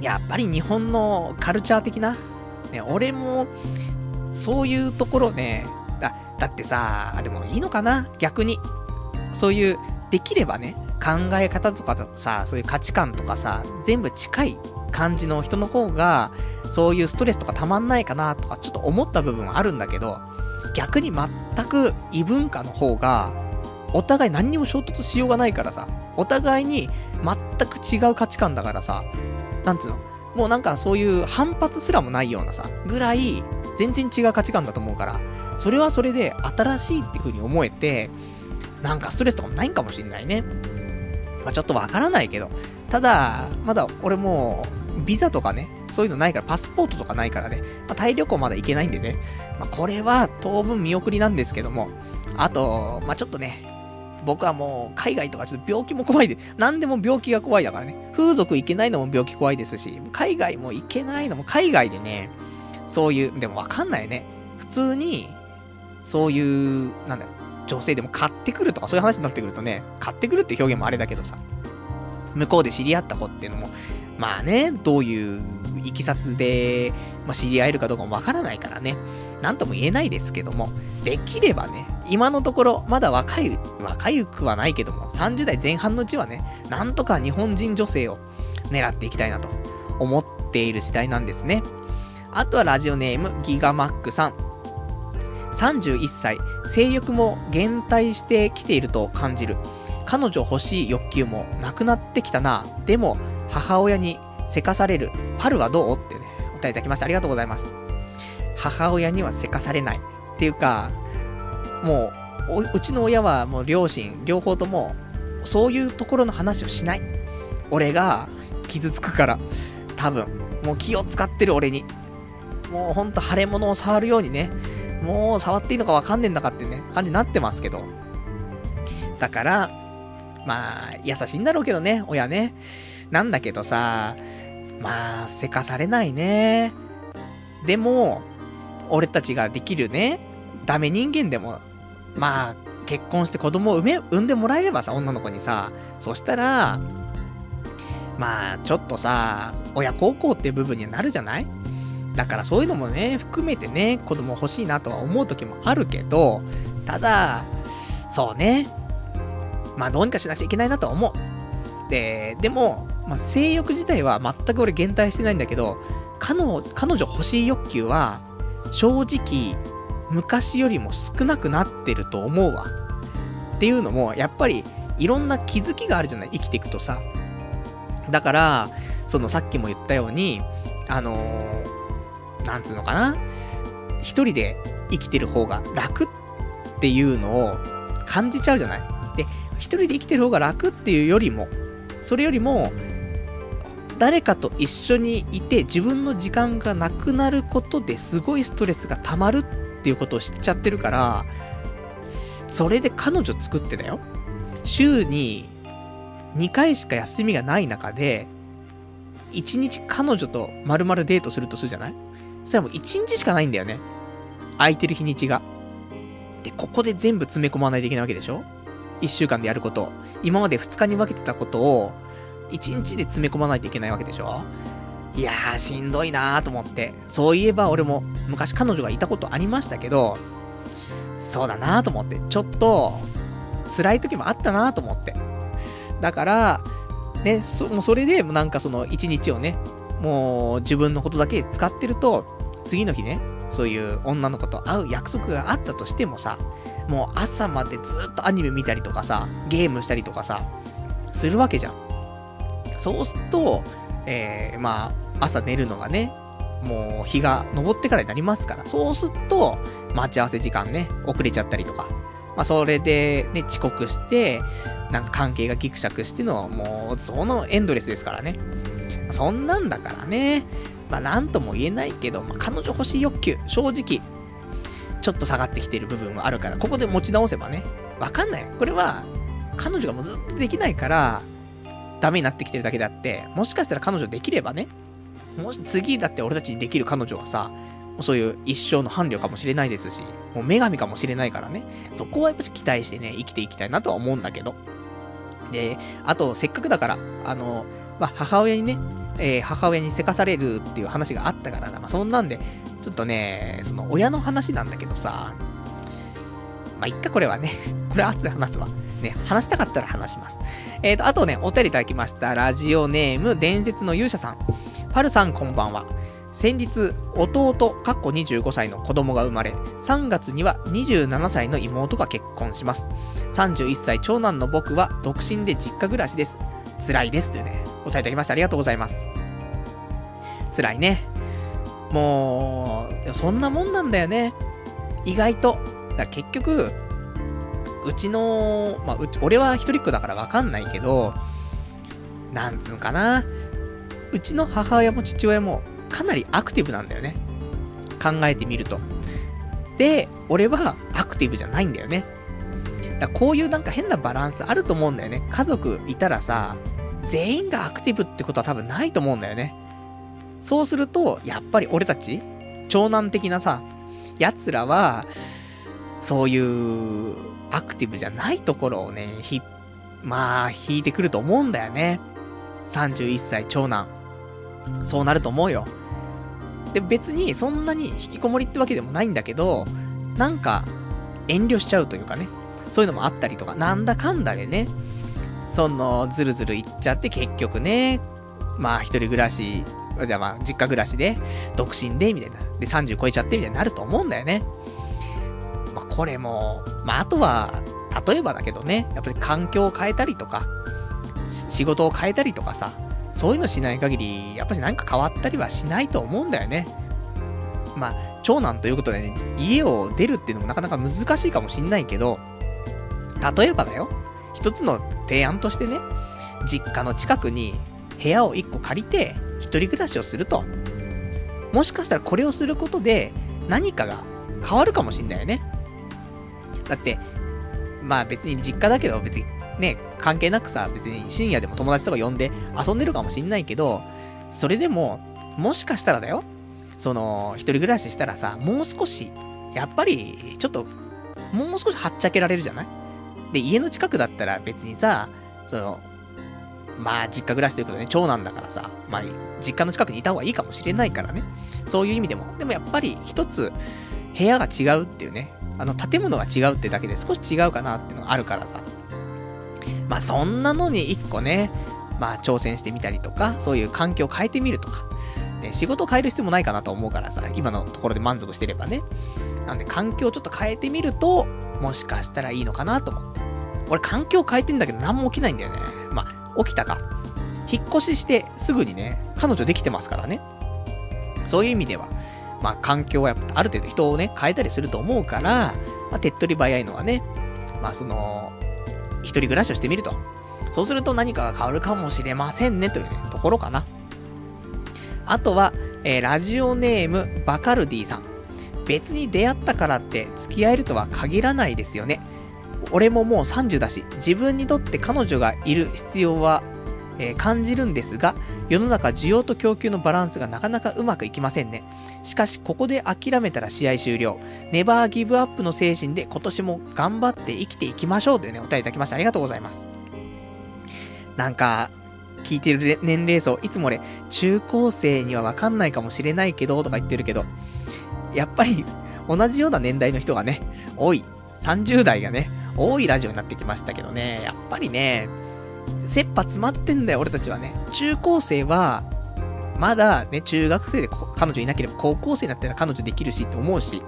ー、やっぱり日本のカルチャー的な、ね、俺も、そういうところね、だ、だってさ、でもいいのかな？逆に。そういう、できればね、考え方とかさ、そういう価値観とかさ、全部近い感じの人の方が、そういうストレスとかたまんないかなとか、ちょっと思った部分はあるんだけど、逆に全く異文化の方が、お互い何にも衝突しようがないからさ、お互いに全く違う価値観だからさ、なんつうの？もうなんかそういう反発すらもないようなさ、ぐらい全然違う価値観だと思うから、それはそれで新しいっていう風に思えて、なんかストレスとかもないんかもしんないね。まあ、ちょっとわからないけど。ただ、まだ俺もビザとかね、そういうのないから、パスポートとかないからね、まあ、タイ旅行まだ行けないんでね、まあ、これは当分見送りなんですけども、あと、まあ、ちょっとね、僕はもう海外とかちょっと病気も怖いで、何でも病気が怖いだからね、風俗行けないのも病気怖いですし、海外も行けないのも海外でね、そういう、でもわかんないね。普通に、そういう、なんだよ、女性でも買ってくるとかそういう話になってくるとね、買ってくるって表現もあれだけどさ、向こうで知り合った子っていうのも、まあね、どういういきさつで、まあ、知り合えるかどうかもわからないからね、なんとも言えないですけども、できればね、今のところ、まだ若い、若いくはないけども、30代前半のうちはね、なんとか日本人女性を狙っていきたいなと思っている時代なんですね。あとはラジオネーム、ギガマックさん。31歳、性欲も減退してきていると感じる。彼女欲しい欲求もなくなってきたな。でも、母親にせかされる。パルはどう？ってね、お答えいただきました。ありがとうございます。母親にはせかされない。っていうか、もう、うちの親はもう両親、両方とも、そういうところの話をしない。俺が傷つくから。多分。もう気を使ってる俺に。もうほんと腫れ物を触るようにね。もう触っていいのかわかんねえんだかっていうね、感じになってますけど。だから、まあ、優しいんだろうけどね、親ね。なんだけどさ、まあ、せかされないね。でも、俺たちができるね、ダメ人間でも、まあ、結婚して子供を産め、産んでもらえればさ、女の子にさ、そしたら、まあ、ちょっとさ、親孝行っていう部分にはなるじゃない？だからそういうのもね、含めてね、子供欲しいなとは思う時もあるけど、ただ、そうね、まあどうにかしなきゃいけないなとは思う。で、でも、まあ、性欲自体は全く俺減退してないんだけど、彼女、彼女欲しい欲求は、正直、昔よりも少なくなってると思うわ。っていうのも、やっぱり、いろんな気づきがあるじゃない？生きていくとさ。だから、そのさっきも言ったように、あのー、なんつうのかな？一人で生きてる方が楽っていうのを感じちゃうじゃない？で、一人で生きてる方が楽っていうよりも、それよりも、誰かと一緒にいて自分の時間がなくなることですごいストレスが溜まるっていうことを知っちゃってるから、それで彼女作ってだよ。週に2回しか休みがない中で、1日彼女と丸々デートするとするじゃない？そしたらもう1日しかないんだよね。空いてる日にちが。で、ここで全部詰め込まないといけないわけでしょ ?1 週間でやること。今まで2日に分けてたことを、1日で詰め込まないといけないわけでしょ？いやー、しんどいなーと思って。そういえば俺も昔彼女がいたことありましたけど、そうだなーと思って。ちょっと、辛い時もあったなーと思って。だから、ね、そ、もうそれで、もなんかその1日をね、もう自分のことだけ使ってると、次の日ね、そういう女の子と会う約束があったとしてもさ、もう朝までずっとアニメ見たりとかさ、ゲームしたりとかさ、するわけじゃん。そうすると、えー、まあ、朝寝るのがね、もう日が昇ってからになりますから、そうすると、待ち合わせ時間ね、遅れちゃったりとか、まあ、それでね、遅刻して、なんか関係がギクシャクしての、もう、そのエンドレスですからね。そんなんだからね、まあ、なんとも言えないけど、まあ、彼女欲しい欲求、正直、ちょっと下がってきてる部分はあるから、ここで持ち直せばね、わかんない。これは、彼女がもうずっとできないから、ダメになってきてるだけであって、もしかしたら彼女できればね、もし次だって俺たちにできる彼女はさ、そういう一生の伴侶かもしれないですし、もう女神かもしれないからね、そこはやっぱ期待してね、生きていきたいなとは思うんだけど。で、あと、せっかくだから、あの、まあ、母親にね、えー母親にせかされるっていう話があったからさ、まあ、そんなんで、ちょっとね、その親の話なんだけどさ、まあ、いっか、これはね。*laughs* これ後で話すわ。ね、話したかったら話します。えーと、あとね、お便りいただきました。ラジオネーム、伝説の勇者さん。パルさんこんばんは。先日、弟、かっこ25歳の子供が生まれ、3月には27歳の妹が結婚します。31歳長男の僕は独身で実家暮らしです。辛いです。というね、お便りいただきました。ありがとうございます。辛いね。もう、そんなもんなんだよね。意外と。だから結局、うちの、まあ、うち、俺は一人っ子だからわかんないけど、なんつうのかな。うちの母親も父親もかなりアクティブなんだよね。考えてみると。で、俺はアクティブじゃないんだよね。だこういうなんか変なバランスあると思うんだよね。家族いたらさ、全員がアクティブってことは多分ないと思うんだよね。そうすると、やっぱり俺たち、長男的なさ、奴らは、そういうアクティブじゃないところをね、ひ、まあ、引いてくると思うんだよね。31歳長男。そうなると思うよ。で、別にそんなに引きこもりってわけでもないんだけど、なんか、遠慮しちゃうというかね、そういうのもあったりとか、なんだかんだでね、その、ずるずるいっちゃって結局ね、まあ、一人暮らし、じゃあまあ、実家暮らしで、独身で、みたいな。で、30超えちゃって、みたいになると思うんだよね。これも、まあ、あとは、例えばだけどね、やっぱり環境を変えたりとか、仕事を変えたりとかさ、そういうのしない限り、やっぱりなんか変わったりはしないと思うんだよね。まあ、長男ということでね、家を出るっていうのもなかなか難しいかもしんないけど、例えばだよ、一つの提案としてね、実家の近くに部屋を一個借りて、一人暮らしをすると。もしかしたらこれをすることで、何かが変わるかもしんないよね。だって、まあ別に実家だけど別にね、関係なくさ、別に深夜でも友達とか呼んで遊んでるかもしんないけど、それでも、もしかしたらだよ、その、一人暮らししたらさ、もう少し、やっぱり、ちょっと、もう少しはっちゃけられるじゃない？で、家の近くだったら別にさ、その、まあ、実家暮らしということでね、長男だからさ、まあ、実家の近くにいた方がいいかもしれないからね。そういう意味でも。でもやっぱり、一つ、部屋が違うっていうね、あの、建物が違うってだけで少し違うかなっていうのがあるからさ。まあ、そんなのに一個ね、まあ、挑戦してみたりとか、そういう環境を変えてみるとか。ね、仕事を変える必要もないかなと思うからさ、今のところで満足してればね。なんで、環境をちょっと変えてみると、もしかしたらいいのかなと思って。俺、環境変えてんだけど何も起きないんだよね。まあ、起きたか。引っ越ししてすぐにね、彼女できてますからね。そういう意味では、まあ、環境はある程度人をね、変えたりすると思うから、まあ、手っ取り早いのはね、まあ、その、一人暮らしをしてみると。そうすると何かが変わるかもしれませんね、というね、ところかな。あとは、えーラジオネーム、バカルディさん。別に出会ったからって付き合えるとは限らないですよね。俺ももう30だし、自分にとって彼女がいる必要は、えー、感じるんですが、世の中需要と供給のバランスがなかなかうまくいきませんね。しかし、ここで諦めたら試合終了。ネバーギブアップの精神で今年も頑張って生きていきましょうというね、お便りいただきました。ありがとうございます。なんか、聞いてる年齢層、いつも俺、中高生にはわかんないかもしれないけど、とか言ってるけど、やっぱり、同じような年代の人がね、多い。30代がね、多いラジオになってきましたけどね、やっぱりね、切羽詰まってんだよ、俺たちはね。中高生は、まだね、中学生で彼女いなければ高校生だったら彼女できるしって思うし、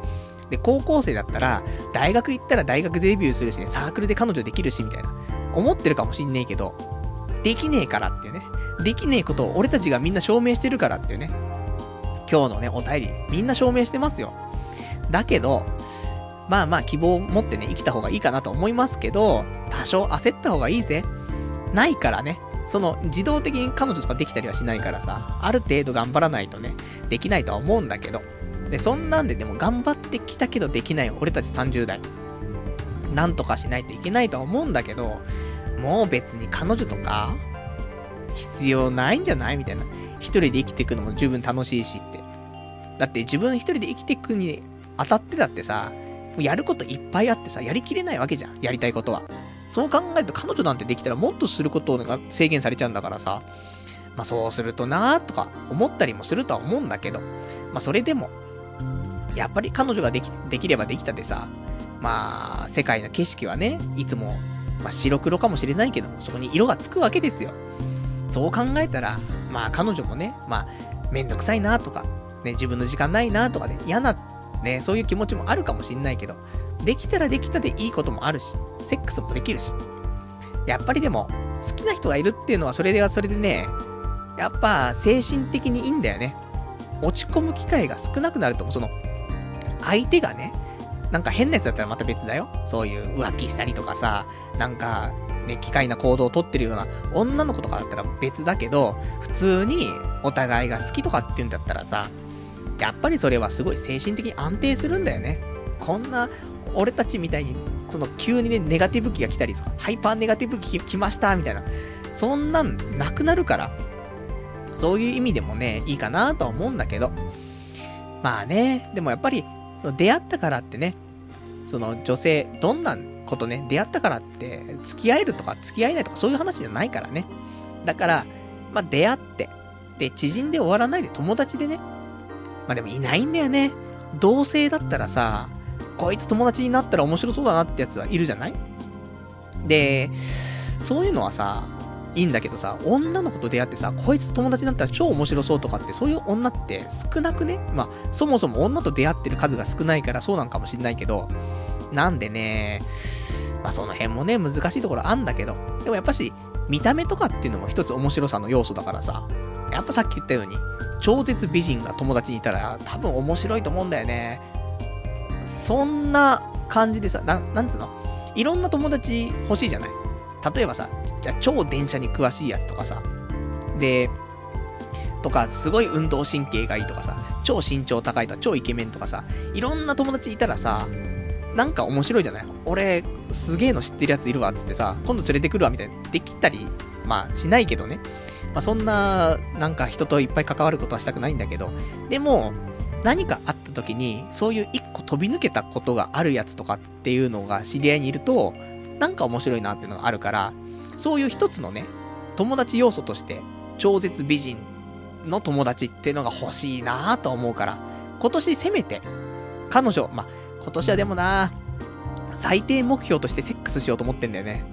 で、高校生だったら、大学行ったら大学デビューするしね、サークルで彼女できるし、みたいな。思ってるかもしんねえけど、できねえからっていうね。できねえことを俺たちがみんな証明してるからっていうね。今日のね、お便り、みんな証明してますよ。だけど、まあまあ希望を持ってね、生きた方がいいかなと思いますけど、多少焦った方がいいぜ。ないからね。その、自動的に彼女とかできたりはしないからさ、ある程度頑張らないとね、できないとは思うんだけど。で、そんなんででも頑張ってきたけどできない俺たち30代。なんとかしないといけないとは思うんだけど、もう別に彼女とか、必要ないんじゃないみたいな。一人で生きていくのも十分楽しいしって。だって自分一人で生きていくに当たってだってさ、やることいっぱいあってさ、やりきれないわけじゃん。やりたいことは。そう考えると彼女なんてできたらもっとすることが制限されちゃうんだからさ。まあそうするとなーとか思ったりもするとは思うんだけど。まあそれでも、やっぱり彼女ができ、できればできたでさ、まあ世界の景色はね、いつもまあ、白黒かもしれないけど、そこに色がつくわけですよ。そう考えたら、まあ彼女もね、まあ、めんどくさいなとか、ね、自分の時間ないなとかね、嫌な、ね、そういう気持ちもあるかもしんないけど、できたらできたでいいこともあるし、セックスもできるし。やっぱりでも、好きな人がいるっていうのはそれではそれでね、やっぱ精神的にいいんだよね。落ち込む機会が少なくなると思う。その、相手がね、なんか変なやつだったらまた別だよ。そういう浮気したりとかさ、なんか、ね、機械な行動をとってるような女の子とかだったら別だけど、普通にお互いが好きとかっていうんだったらさ、やっぱりそれはすごい精神的に安定するんだよね。こんな、俺たちみたいに、その急にね、ネガティブ期が来たりとか、ハイパーネガティブ期来ましたみたいな。そんなんなくなるから。そういう意味でもね、いいかなとは思うんだけど。まあね、でもやっぱり、その出会ったからってね、その女性、どんなことね、出会ったからって、付き合えるとか付き合えないとかそういう話じゃないからね。だから、まあ、出会って、で、知人で終わらないで友達でね。まあ、でもいないんだよね。同性だったらさ、こいつ友達になったら面白そうだなってやつはいるじゃない？で、そういうのはさ、いいんだけどさ、女の子と出会ってさ、こいつと友達になったら超面白そうとかって、そういう女って少なくね？まあ、そもそも女と出会ってる数が少ないからそうなんかもしんないけど、なんでね、まあその辺もね、難しいところあんだけど、でもやっぱし、見た目とかっていうのも一つ面白さの要素だからさ、やっぱさっき言ったように、超絶美人が友達にいたら多分面白いと思うんだよね。そんな感じでさ、ななんつうの？いろんな友達欲しいじゃない？例えばさ、じゃ超電車に詳しいやつとかさ、で、とか、すごい運動神経がいいとかさ、超身長高いとか、超イケメンとかさ、いろんな友達いたらさ、なんか面白いじゃない？俺、すげえの知ってるやついるわ、つってさ、今度連れてくるわ、みたいな。できたり、まあ、しないけどね。まあ、そんな、なんか人といっぱい関わることはしたくないんだけど、でも、何かあった時に、そういう一個飛び抜けたことがあるやつとかっていうのが知り合いにいると、なんか面白いなっていうのがあるから、そういう一つのね、友達要素として、超絶美人の友達っていうのが欲しいなと思うから、今年せめて、彼女、ま、今年はでもな最低目標としてセックスしようと思ってんだよね。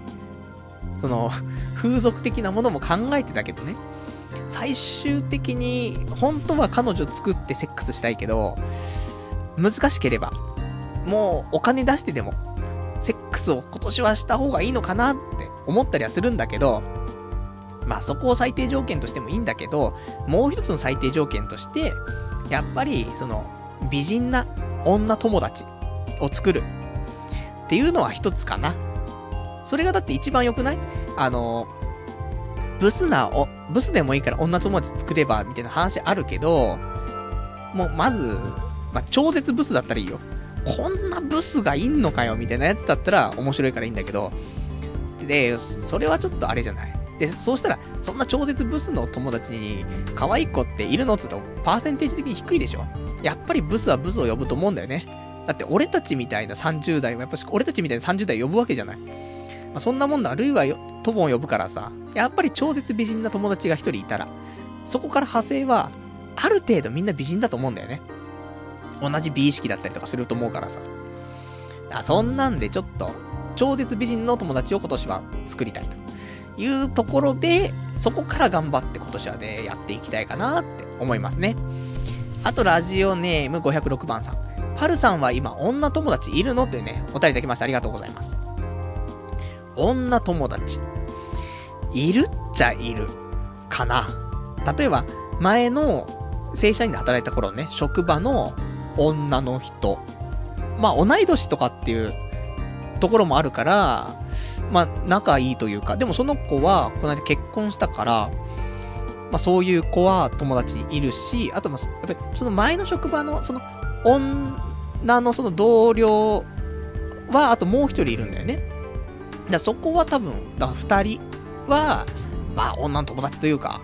その、風俗的なものも考えてたけどね。最終的に、本当は彼女作ってセックスしたいけど、難しければ、もうお金出してでも、セックスを今年はした方がいいのかなって思ったりはするんだけど、まあそこを最低条件としてもいいんだけど、もう一つの最低条件として、やっぱり、その、美人な女友達を作るっていうのは一つかな。それがだって一番良くない？あの、ブスな、お、ブスでもいいから女友達作れば、みたいな話あるけど、もうまず、まあ、超絶ブスだったらいいよ。こんなブスがいんのかよ、みたいなやつだったら面白いからいいんだけど、で、それはちょっとあれじゃない。で、そうしたら、そんな超絶ブスの友達に、可愛い子っているのって言うと、パーセンテージ的に低いでしょやっぱりブスはブスを呼ぶと思うんだよね。だって俺たちみたいな30代は、やっぱし俺たちみたいな30代呼ぶわけじゃない。まあ、そんなもんだ、あるいは友を呼ぶからさ、やっぱり超絶美人な友達が一人いたら、そこから派生は、ある程度みんな美人だと思うんだよね。同じ美意識だったりとかすると思うからさ。あそんなんでちょっと、超絶美人の友達を今年は作りたいというところで、そこから頑張って今年はね、やっていきたいかなって思いますね。あと、ラジオネーム506番さん。パルさんは今、女友達いるの？ってね、お便りいただきました。ありがとうございます。女友達。いるっちゃいる。かな。例えば、前の正社員で働いた頃ね、職場の女の人。まあ、同い年とかっていうところもあるから、まあ、仲いいというか、でもその子は、この間結婚したから、まあ、そういう子は友達にいるし、あと、やっぱり、その前の職場の、その、女のその同僚は、あともう一人いるんだよね。だそこは多分、だ二人は、まあ、女の友達というか、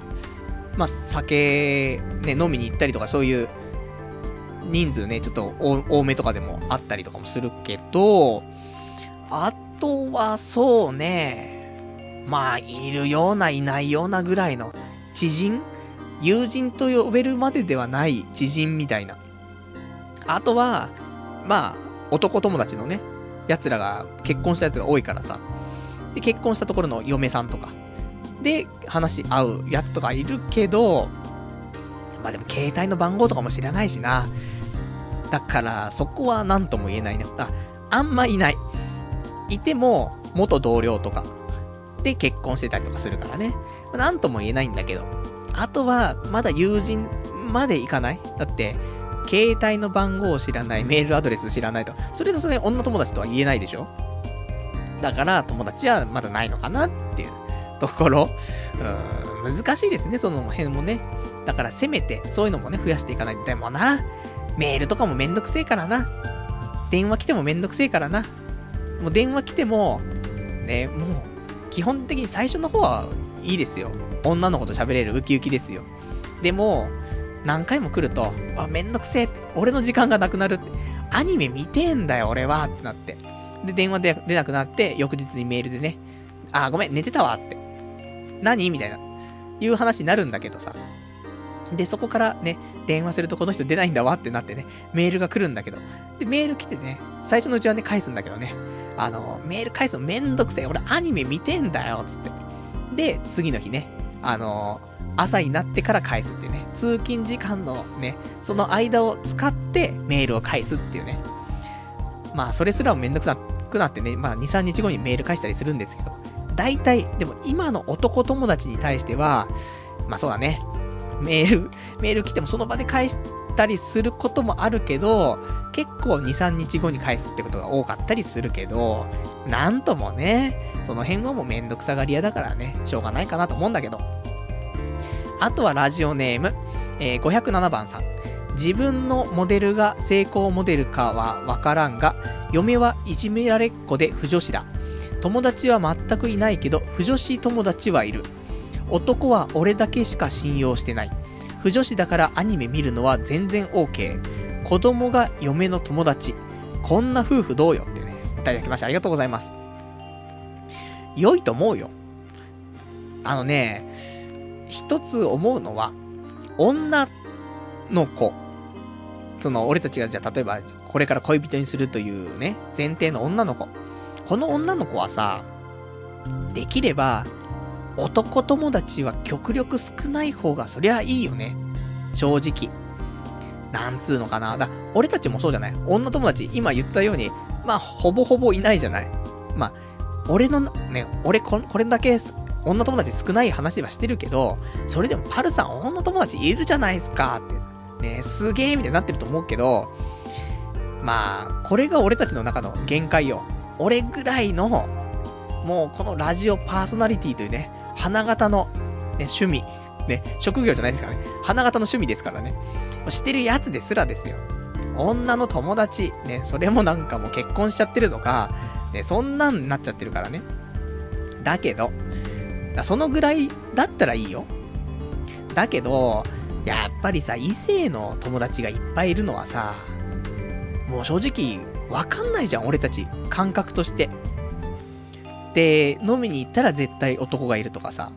まあ、酒、ね、飲みに行ったりとか、そういう、人数ね、ちょっと多めとかでもあったりとかもするけど、あとはそうね、まあ、いるような、いないようなぐらいの知人友人と呼べるまでではない知人みたいな。あとは、まあ、男友達のね、奴らが、結婚した奴が多いからさ。で、結婚したところの嫁さんとか。で、話し合うやつとかいるけど、まあでも携帯の番号とかも知らないしな。だから、そこは何とも言えないね。あ、あんまいない。いても、元同僚とか、で結婚してたりとかするからね。なんとも言えないんだけど。あとは、まだ友人までいかないだって、携帯の番号を知らない、メールアドレス知らないと。それとそれ女友達とは言えないでしょだから友達はまだないのかなっていうところ。うん、難しいですね、その辺もね。だからせめて、そういうのもね、増やしていかないと。でもな、メールとかもめんどくせえからな。電話来てもめんどくせえからな。もう電話来ても、ね、もう、基本的に最初の方はいいですよ。女の子と喋れるウキウキですよ。でも、何回も来ると、あ、めんどくせえ。俺の時間がなくなる。アニメ見てんだよ、俺は。ってなって。で、電話で出なくなって、翌日にメールでね、あ、ごめん、寝てたわって。何？みたいな。いう話になるんだけどさ。で、そこからね、電話するとこの人出ないんだわってなってね、メールが来るんだけど。で、メール来てね、最初のうちはね、返すんだけどね。あの、メール返すのめんどくせえ。俺アニメ見てんだよ、つって。で、次の日ね、あの朝になってから返すっていうね。通勤時間のね、その間を使ってメールを返すっていうね。まあ、それすらもめんどくさくなってね、まあ、2、3日後にメール返したりするんですけど。大体、でも今の男友達に対しては、まあそうだね。メール、メール来てもその場で返したりすることもあるけど、結構2、3日後に返すってことが多かったりするけど、なんともね、その辺はもうめんどくさがり屋だからね、しょうがないかなと思うんだけど。あとはラジオネーム、えー、507番さん。自分のモデルが成功モデルかはわからんが、嫁はいじめられっ子で不女子だ。友達は全くいないけど、不女子友達はいる。男は俺だけしか信用してない。不女子だからアニメ見るのは全然 OK。子供が嫁の友達。こんな夫婦どうよってね、いただきました。ありがとうございます。良いと思うよ。あのね、一つ思うのは、女の子。その、俺たちがじゃあ例えば、これから恋人にするというね、前提の女の子。この女の子はさ、できれば、男友達は極力少ない方がそりゃいいよね。正直。なんつうのかな。だ、俺たちもそうじゃない？女友達、今言ったように、まあ、ほぼほぼいないじゃない？まあ、俺の、ね、俺こ、これだけ、女友達少ない話はしてるけど、それでもパルさん女友達いるじゃないですかって。ね、すげえみたいになってると思うけど、まあ、これが俺たちの中の限界よ。俺ぐらいの、もうこのラジオパーソナリティというね、花形の、ね、趣味。ね、職業じゃないですからね。花形の趣味ですからね。してるやつですらですよ。女の友達、ね、それもなんかもう結婚しちゃってるとか、ね、そんなんなっちゃってるからね。だけど、そのぐらいだったらいいよ。だけど、やっぱりさ、異性の友達がいっぱいいるのはさ、もう正直、わかんないじゃん、俺たち。感覚として。で、飲みに行ったら絶対男がいるとかさ、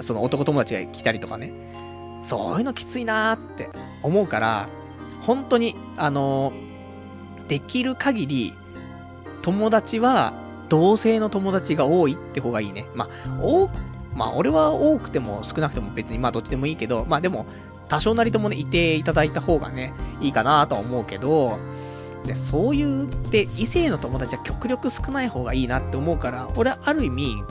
その男友達が来たりとかね。そういうのきついなーって思うから、本当に、あのー、できる限り、友達は、同性の友達が多いって方がいいね。まあ、多、まあ、俺は多くても少なくても別に、まあ、どっちでもいいけど、まあ、でも、多少なりともね、いていただいた方がね、いいかなとは思うけど、で、そういうで、異性の友達は極力少ない方がいいなって思うから、俺はある意味、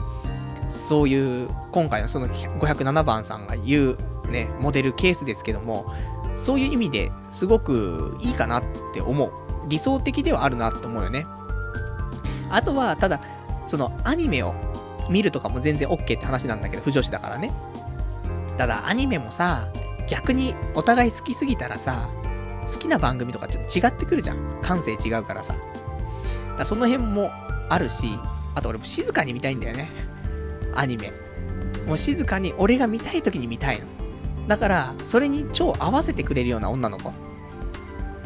そういう、今回のその507番さんが言う、ね、モデルケースですけども、そういう意味ですごくいいかなって思う。理想的ではあるなって思うよね。あとは、ただ、そのアニメを見るとかも全然 OK って話なんだけど、不女子だからね。ただ、アニメもさ、逆にお互い好きすぎたらさ、好きな番組とかちょっと違ってくるじゃん。感性違うからさ。だその辺もあるし、あと俺も静かに見たいんだよね。アニメ。もう静かに俺が見たい時に見たいの。だから、それに超合わせてくれるような女の子。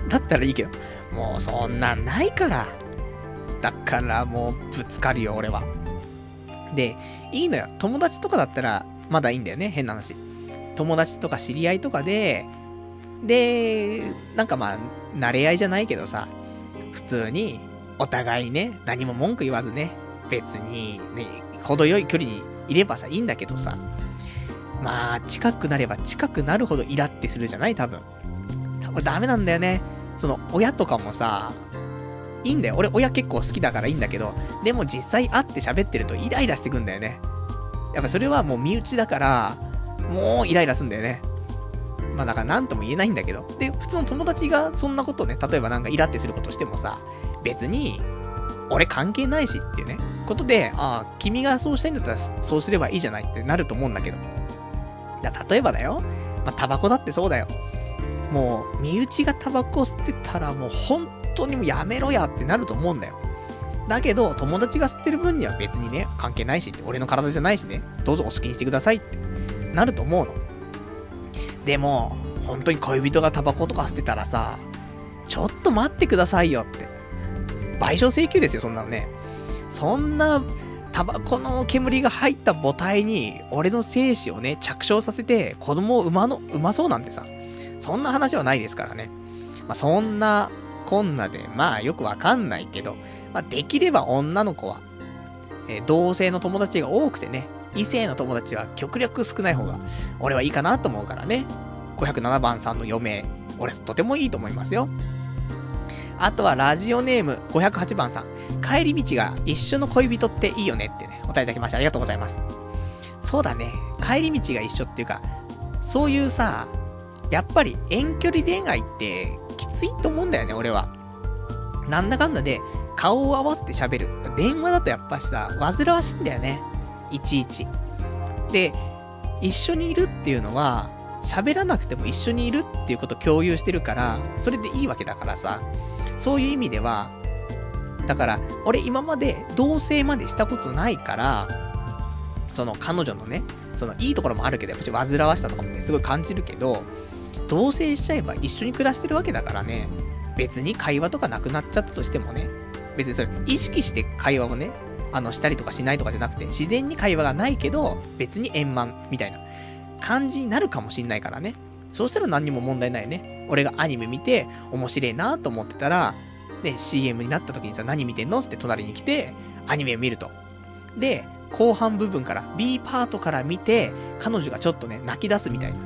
だったらいいけど、もうそんなんないから。だからもうぶつかるよ、俺は。で、いいのよ。友達とかだったら、まだいいんだよね、変な話。友達とか知り合いとかで、で、なんかまあ、慣れ合いじゃないけどさ、普通に、お互いね、何も文句言わずね、別に、ね、程よい距離にいればさ、いいんだけどさ、まあ、近くなれば近くなるほどイラってするじゃない？多分。これダメなんだよね。その、親とかもさ、いいんだよ。俺、親結構好きだからいいんだけど、でも実際会って喋ってるとイライラしてくんだよね。やっぱそれはもう身内だから、もうイライラすんだよね。まあだから何とも言えないんだけど。で、普通の友達がそんなことね、例えばなんかイラってすることしてもさ、別に、俺関係ないしっていうね、ことで、ああ、君がそうしたいんだったらそうすればいいじゃないってなると思うんだけど。だ例えばだよ、まあタバコだってそうだよ。もう、身内がタバコ吸ってたらもう本当にもうやめろやってなると思うんだよ。だけど、友達が吸ってる分には別にね、関係ないしって、俺の体じゃないしね、どうぞお好きにしてくださいってなると思うの。でも、本当に恋人がタバコとか吸ってたらさ、ちょっと待ってくださいよって。賠償請求ですよ、そんなのね。そんな、タバコの煙が入った母体に、俺の精子をね、着床させて、子供を産まの、産まそうなんてさ、そんな話はないですからね。まあ、そんな、こんなで、まあ、よくわかんないけど、まあ、できれば女の子は、えー、同性の友達が多くてね、異性の友達は極力少ない方が、俺はいいかなと思うからね。507番さんの余命、俺とてもいいと思いますよ。あとはラジオネーム508番さん。帰り道が一緒の恋人っていいよねってね、お答えいただきました。ありがとうございます。そうだね。帰り道が一緒っていうか、そういうさ、やっぱり遠距離恋愛ってきついと思うんだよね、俺は。なんだかんだで顔を合わせて喋る。電話だとやっぱしさ、煩わしいんだよね。いちいち。で、一緒にいるっていうのは、喋らなくても一緒にいるっていうことを共有してるから、それでいいわけだからさ、そういう意味では、だから、俺今まで同棲までしたことないから、その彼女のね、そのいいところもあるけど、やっぱ煩わしさとかもね、すごい感じるけど、同棲しちゃえば一緒に暮らしてるわけだからね、別に会話とかなくなっちゃったとしてもね、別にそれ意識して会話をね、あの、したりとかしないとかじゃなくて、自然に会話がないけど、別に円満、みたいな感じになるかもしんないからね。そうしたら何にも問題ないよね。俺がアニメ見て、面白いなと思ってたら、ね、CM になった時にさ、何見てんのって隣に来て、アニメを見ると。で、後半部分から、B パートから見て、彼女がちょっとね、泣き出すみたいな。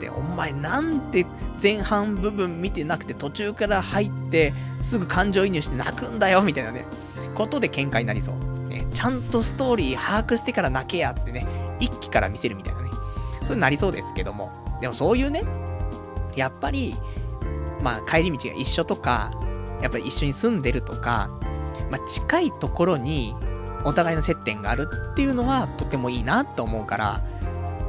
で、お前なんで前半部分見てなくて途中から入って、すぐ感情移入して泣くんだよみたいなね。ことで喧嘩になりそう。ね、ちゃんとストーリー把握してから泣けやってね、一気から見せるみたいなね。そうなりそうですけども。でもそういうね、やっぱり、まあ帰り道が一緒とか、やっぱり一緒に住んでるとか、まあ近いところにお互いの接点があるっていうのはとてもいいなと思うから、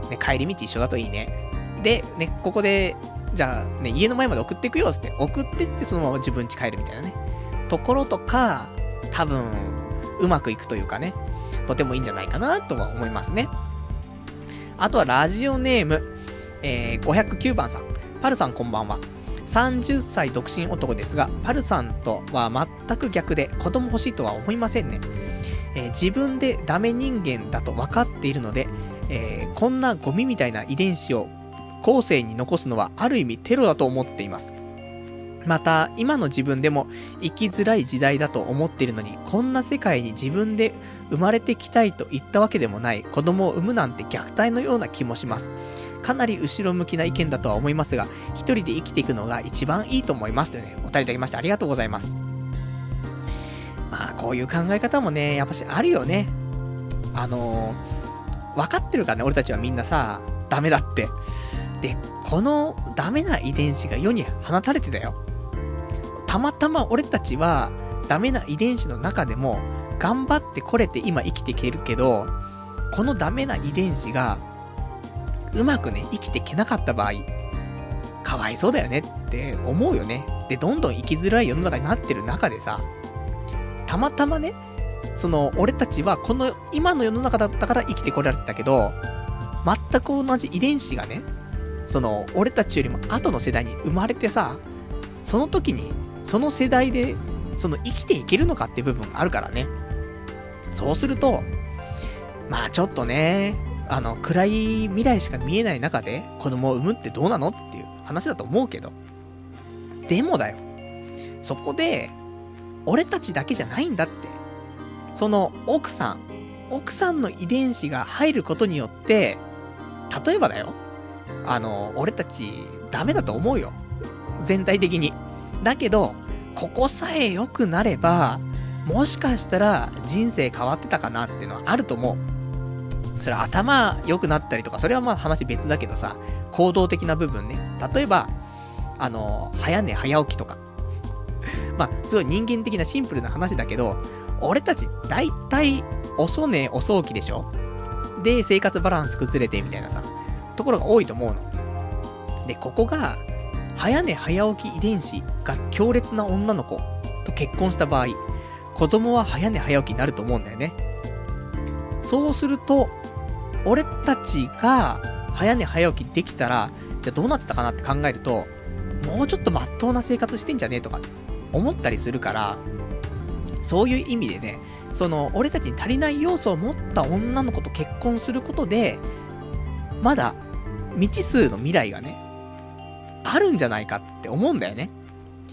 ね、帰り道一緒だといいね。で、ね、ここでじゃあね、家の前まで送っていくよ、つって。送ってってそのまま自分家帰るみたいなね。ところとか、多分、うまくいくというかね、とてもいいんじゃないかなとは思いますね。あとはラジオネーム、えー、509番さん。パルさんこんばんは。30歳独身男ですが、パルさんとは全く逆で子供欲しいとは思いませんね。えー、自分でダメ人間だと分かっているので、えー、こんなゴミみたいな遺伝子を後世に残すのはある意味テロだと思っています。また、今の自分でも生きづらい時代だと思っているのに、こんな世界に自分で生まれてきたいと言ったわけでもない子供を産むなんて虐待のような気もします。かなり後ろ向きな意見だとは思いますが、一人で生きていくのが一番いいと思いますとね、お便りいただきましてありがとうございます。まあ、こういう考え方もね、やっぱしあるよね。あのー、分かってるからね、俺たちはみんなさ、ダメだって。で、このダメな遺伝子が世に放たれてたよ。たまたま俺たちはダメな遺伝子の中でも頑張ってこれて今生きていけるけど、このダメな遺伝子がうまくね、生きていけなかった場合、かわいそうだよねって思うよね。で、どんどん生きづらい世の中になってる中でさ、たまたまね、その、俺たちはこの今の世の中だったから生きてこられてたけど、全く同じ遺伝子がね、その、俺たちよりも後の世代に生まれてさ、その時にその世代で、その生きていけるのかって部分があるからね。そうすると、まあちょっとね、あの、暗い未来しか見えない中で子供を産むってどうなのっていう話だと思うけど。でもだよ。そこで、俺たちだけじゃないんだって。その奥さん、奥さんの遺伝子が入ることによって、例えばだよ。あの、俺たちダメだと思うよ。全体的に。だけど、ここさえ良くなれば、もしかしたら人生変わってたかなっていうのはあると思う。それは頭良くなったりとか、それはまあ話別だけどさ、行動的な部分ね。例えば、あの、早寝早起きとか。*laughs* まあ、すごい人間的なシンプルな話だけど、俺たち大体遅寝遅起きでしょ？で、生活バランス崩れてみたいなさ、ところが多いと思うの。で、ここが、早寝早起き遺伝子が強烈な女の子と結婚した場合、子供は早寝早起きになると思うんだよね。そうすると、俺たちが早寝早起きできたら、じゃあどうなってたかなって考えると、もうちょっとまっとうな生活してんじゃねえとか思ったりするから、そういう意味でね、その、俺たちに足りない要素を持った女の子と結婚することで、まだ未知数の未来がね、あるんじゃないかって思うんだよね。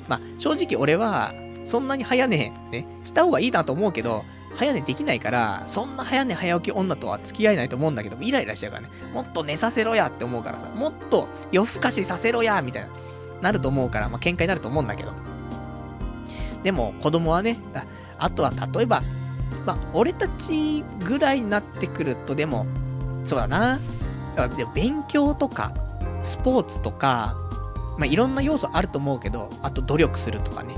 まあ、正直俺は、そんなに早寝、ね、した方がいいなと思うけど、早寝できないから、そんな早寝早起き女とは付き合えないと思うんだけど、イライラしちゃうからね。もっと寝させろやって思うからさ、もっと夜更かしさせろやみたいな、なると思うから、まあ、喧嘩になると思うんだけど。でも、子供はね、ああとは例えば、まあ、俺たちぐらいになってくると、でも、そうだな。勉強とか、スポーツとか、まあ、いろんな要素あると思うけど、あと努力するとかね。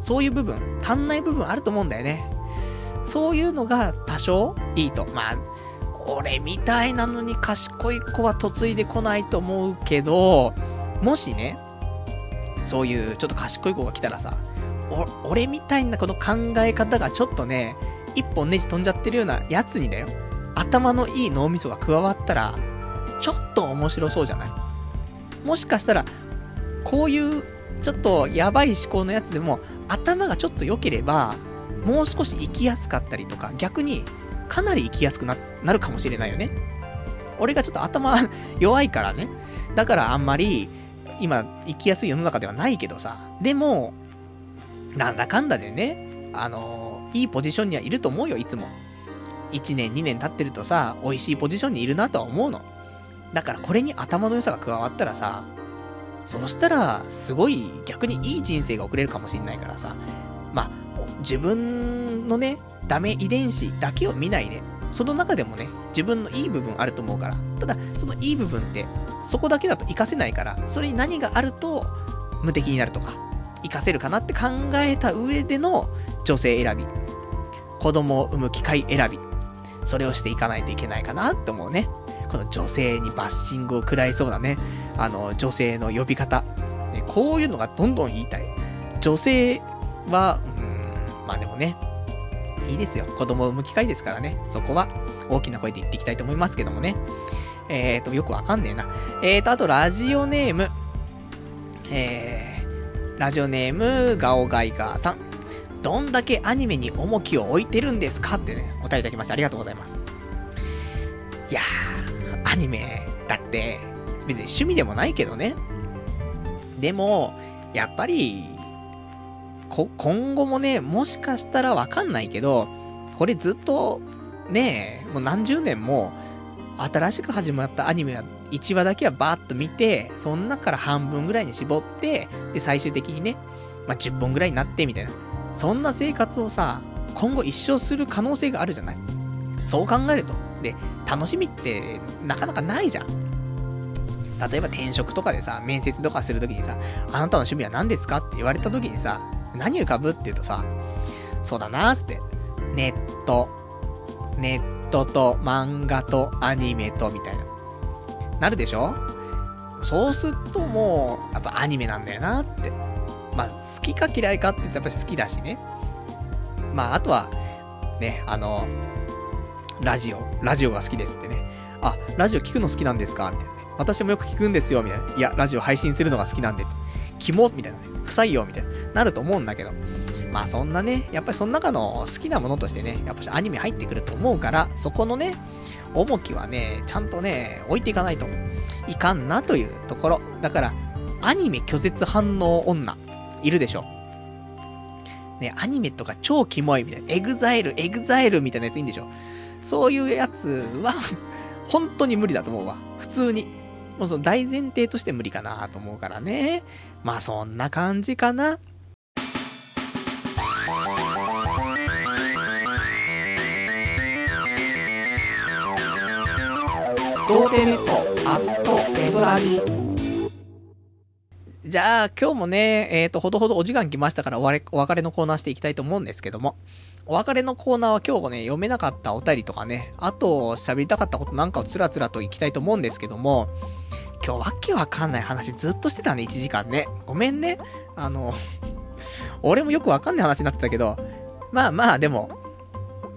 そういう部分、足んない部分あると思うんだよね。そういうのが多少いいと。まあ、俺みたいなのに賢い子は嫁いでこないと思うけど、もしね、そういうちょっと賢い子が来たらさ、俺みたいなこの考え方がちょっとね、一本ネジ飛んじゃってるようなやつにだよ。頭のいい脳みそが加わったら、ちょっと面白そうじゃない？もしかしたら、こういうちょっとやばい思考のやつでも頭がちょっと良ければ、もう少し生きやすかったりとか、逆にかなり生きやすくな、るかもしれないよね。俺がちょっと頭弱いからね。だからあんまり、今、生きやすい世の中ではないけどさ。でも、なんだかんだでね、あのー、いいポジションにはいると思うよ、いつも。1年、2年経ってるとさ、美味しいポジションにいるなとは思うの。だからこれに頭の良さが加わったらさ、そしたら、すごい逆にいい人生が送れるかもしんないからさ、まあ、自分のね、ダメ遺伝子だけを見ないで、その中でもね、自分のいい部分あると思うから、ただ、そのいい部分って、そこだけだと活かせないから、それに何があると、無敵になるとか、活かせるかなって考えた上での女性選び、子供を産む機会選び、それをしていかないといけないかなって思うね。この女性にバッシングを食らいそうなね、あの、女性の呼び方。ね、こういうのがどんどん言いたい。女性は、うん、まあでもね、いいですよ。子供を産む機会ですからね。そこは大きな声で言っていきたいと思いますけどもね。えーと、よくわかんねえな。えーと、あと、ラジオネーム。えー、ラジオネーム、ガオガイガーさん。どんだけアニメに重きを置いてるんですかってね、お便りいただきましてありがとうございます。いや、アニメ、だって、別に趣味でもないけどね。でも、やっぱり、今後もね、もしかしたらわかんないけど、これずっと、ねもう何十年も、新しく始まったアニメは、1話だけはバーッと見て、その中から半分ぐらいに絞って、で、最終的にね、まあ、10本ぐらいになって、みたいな。そんな生活をさ、今後一生する可能性があるじゃないそう考えると。で、楽しみってなかなかないじゃん。例えば転職とかでさ、面接とかするときにさ、あなたの趣味は何ですか？って言われたときにさ、何浮かぶ？って言うとさ、そうだなーって、ネット、ネットと漫画とアニメとみたいな。なるでしょ？そうするともう、やっぱアニメなんだよなって。まあ、好きか嫌いかって言ったらやっぱ好きだしね。まあ、あとは、ね、あの、ラジオ、ラジオが好きですってね。あ、ラジオ聞くの好きなんですかみたいなね。私もよく聞くんですよ、みたいな。いや、ラジオ配信するのが好きなんで。キモみたいなね。臭いよ、みたいな。なると思うんだけど。まあそんなね、やっぱりその中の好きなものとしてね、やっぱしアニメ入ってくると思うから、そこのね、重きはね、ちゃんとね、置いていかないといかんなというところ。だから、アニメ拒絶反応女、いるでしょ。ね、アニメとか超キモいみたいな。 EXILE、EXILE みたいなやついいんでしょ。そういうやつは *laughs* 本当に無理だと思うわ。普通に。もうその大前提として無理かなと思うからね。まあそんな感じかな。じゃあ、今日もね、えっ、ー、と、ほどほどお時間来ましたからお別れ、お別れのコーナーしていきたいと思うんですけども。お別れのコーナーは今日もね、読めなかったお便りとかね、あと、喋りたかったことなんかをつらつらといきたいと思うんですけども、今日わけわかんない話ずっとしてたね、1時間ね。ごめんね。あの、*laughs* 俺もよくわかんない話になってたけど、まあまあ、でも、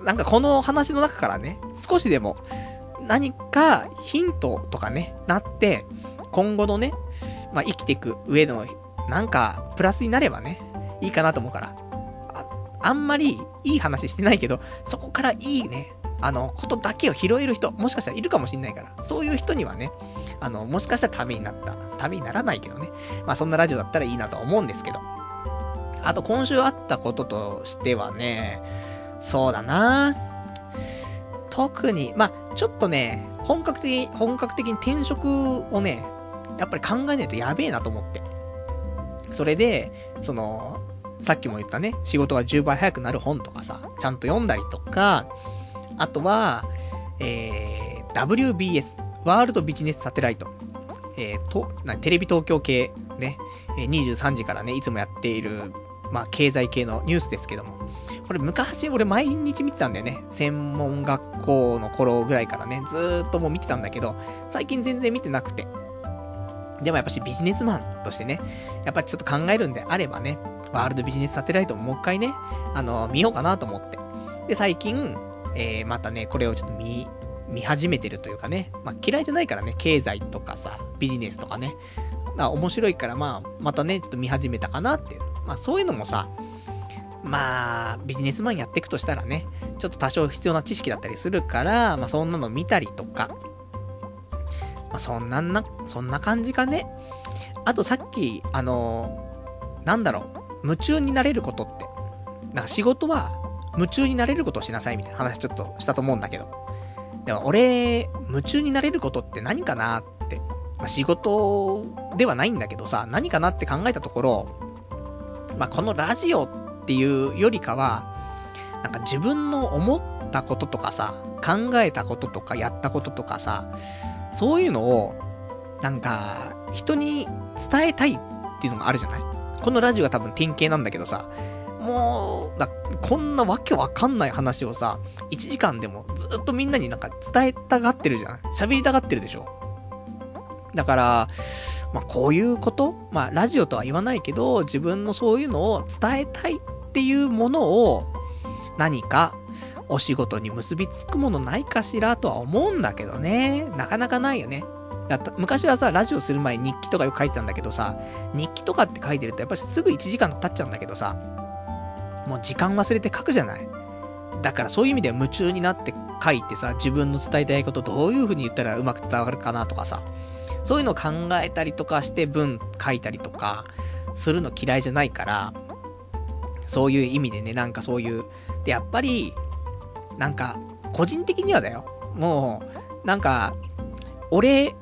なんかこの話の中からね、少しでも、何かヒントとかね、なって、今後のね、まあ生きていく上での、なんか、プラスになればね、いいかなと思うから。あ、んまりいい話してないけど、そこからいいね、あの、ことだけを拾える人、もしかしたらいるかもしんないから、そういう人にはね、あの、もしかしたらためになった。ためにならないけどね。まあそんなラジオだったらいいなと思うんですけど。あと今週あったこととしてはね、そうだな特に、まあ、ちょっとね、本格的に、本格的に転職をね、やっぱり考えないとやべえなと思って。それで、その、さっきも言ったね、仕事が10倍早くなる本とかさ、ちゃんと読んだりとか、あとは、えー、WBS、ワールドビジネスサテライト。えー、と、な、テレビ東京系、ね、23時からね、いつもやっている、まあ、経済系のニュースですけども、これ昔俺毎日見てたんだよね。専門学校の頃ぐらいからね、ずーっともう見てたんだけど、最近全然見てなくて。でもやっぱしビジネスマンとしてね、やっぱちょっと考えるんであればね、ワールドビジネスサテライトももう一回ね、あの、見ようかなと思って。で、最近、えー、またね、これをちょっと見、見始めてるというかね、まあ嫌いじゃないからね、経済とかさ、ビジネスとかね、あ面白いからまあ、またね、ちょっと見始めたかなっていう。まあそういうのもさ、まあ、ビジネスマンやっていくとしたらね、ちょっと多少必要な知識だったりするから、まあそんなの見たりとか、まあそんなな、そんな感じかね。あとさっき、あのなんだろう、夢中になれることって。なんか仕事は夢中になれることをしなさいみたいな話ちょっとしたと思うんだけど。でも俺、夢中になれることって何かなって。まあ、仕事ではないんだけどさ、何かなって考えたところ、まあ、このラジオっていうよりかは、なんか自分の思ったこととかさ、考えたこととかやったこととかさ、そういうのを、なんか、人に伝えたいっていうのがあるじゃない？このラジオが多分典型なんだけどさ、もう、だこんなわけわかんない話をさ、1時間でもずっとみんなになんか伝えたがってるじゃん。喋りたがってるでしょ。だから、まあこういうこと？まあラジオとは言わないけど、自分のそういうのを伝えたいっていうものを、何かお仕事に結びつくものないかしらとは思うんだけどね。なかなかないよね。だ昔はさ、ラジオする前に日記とかよく書いてたんだけどさ、日記とかって書いてるとやっぱりすぐ1時間経っちゃうんだけどさ、もう時間忘れて書くじゃない。だからそういう意味では夢中になって書いてさ、自分の伝えたいことどういう風に言ったらうまく伝わるかなとかさ、そういうのを考えたりとかして文書いたりとか、するの嫌いじゃないから、そういう意味でね、なんかそういう、で、やっぱり、なんか、個人的にはだよ。もう、なんか、俺、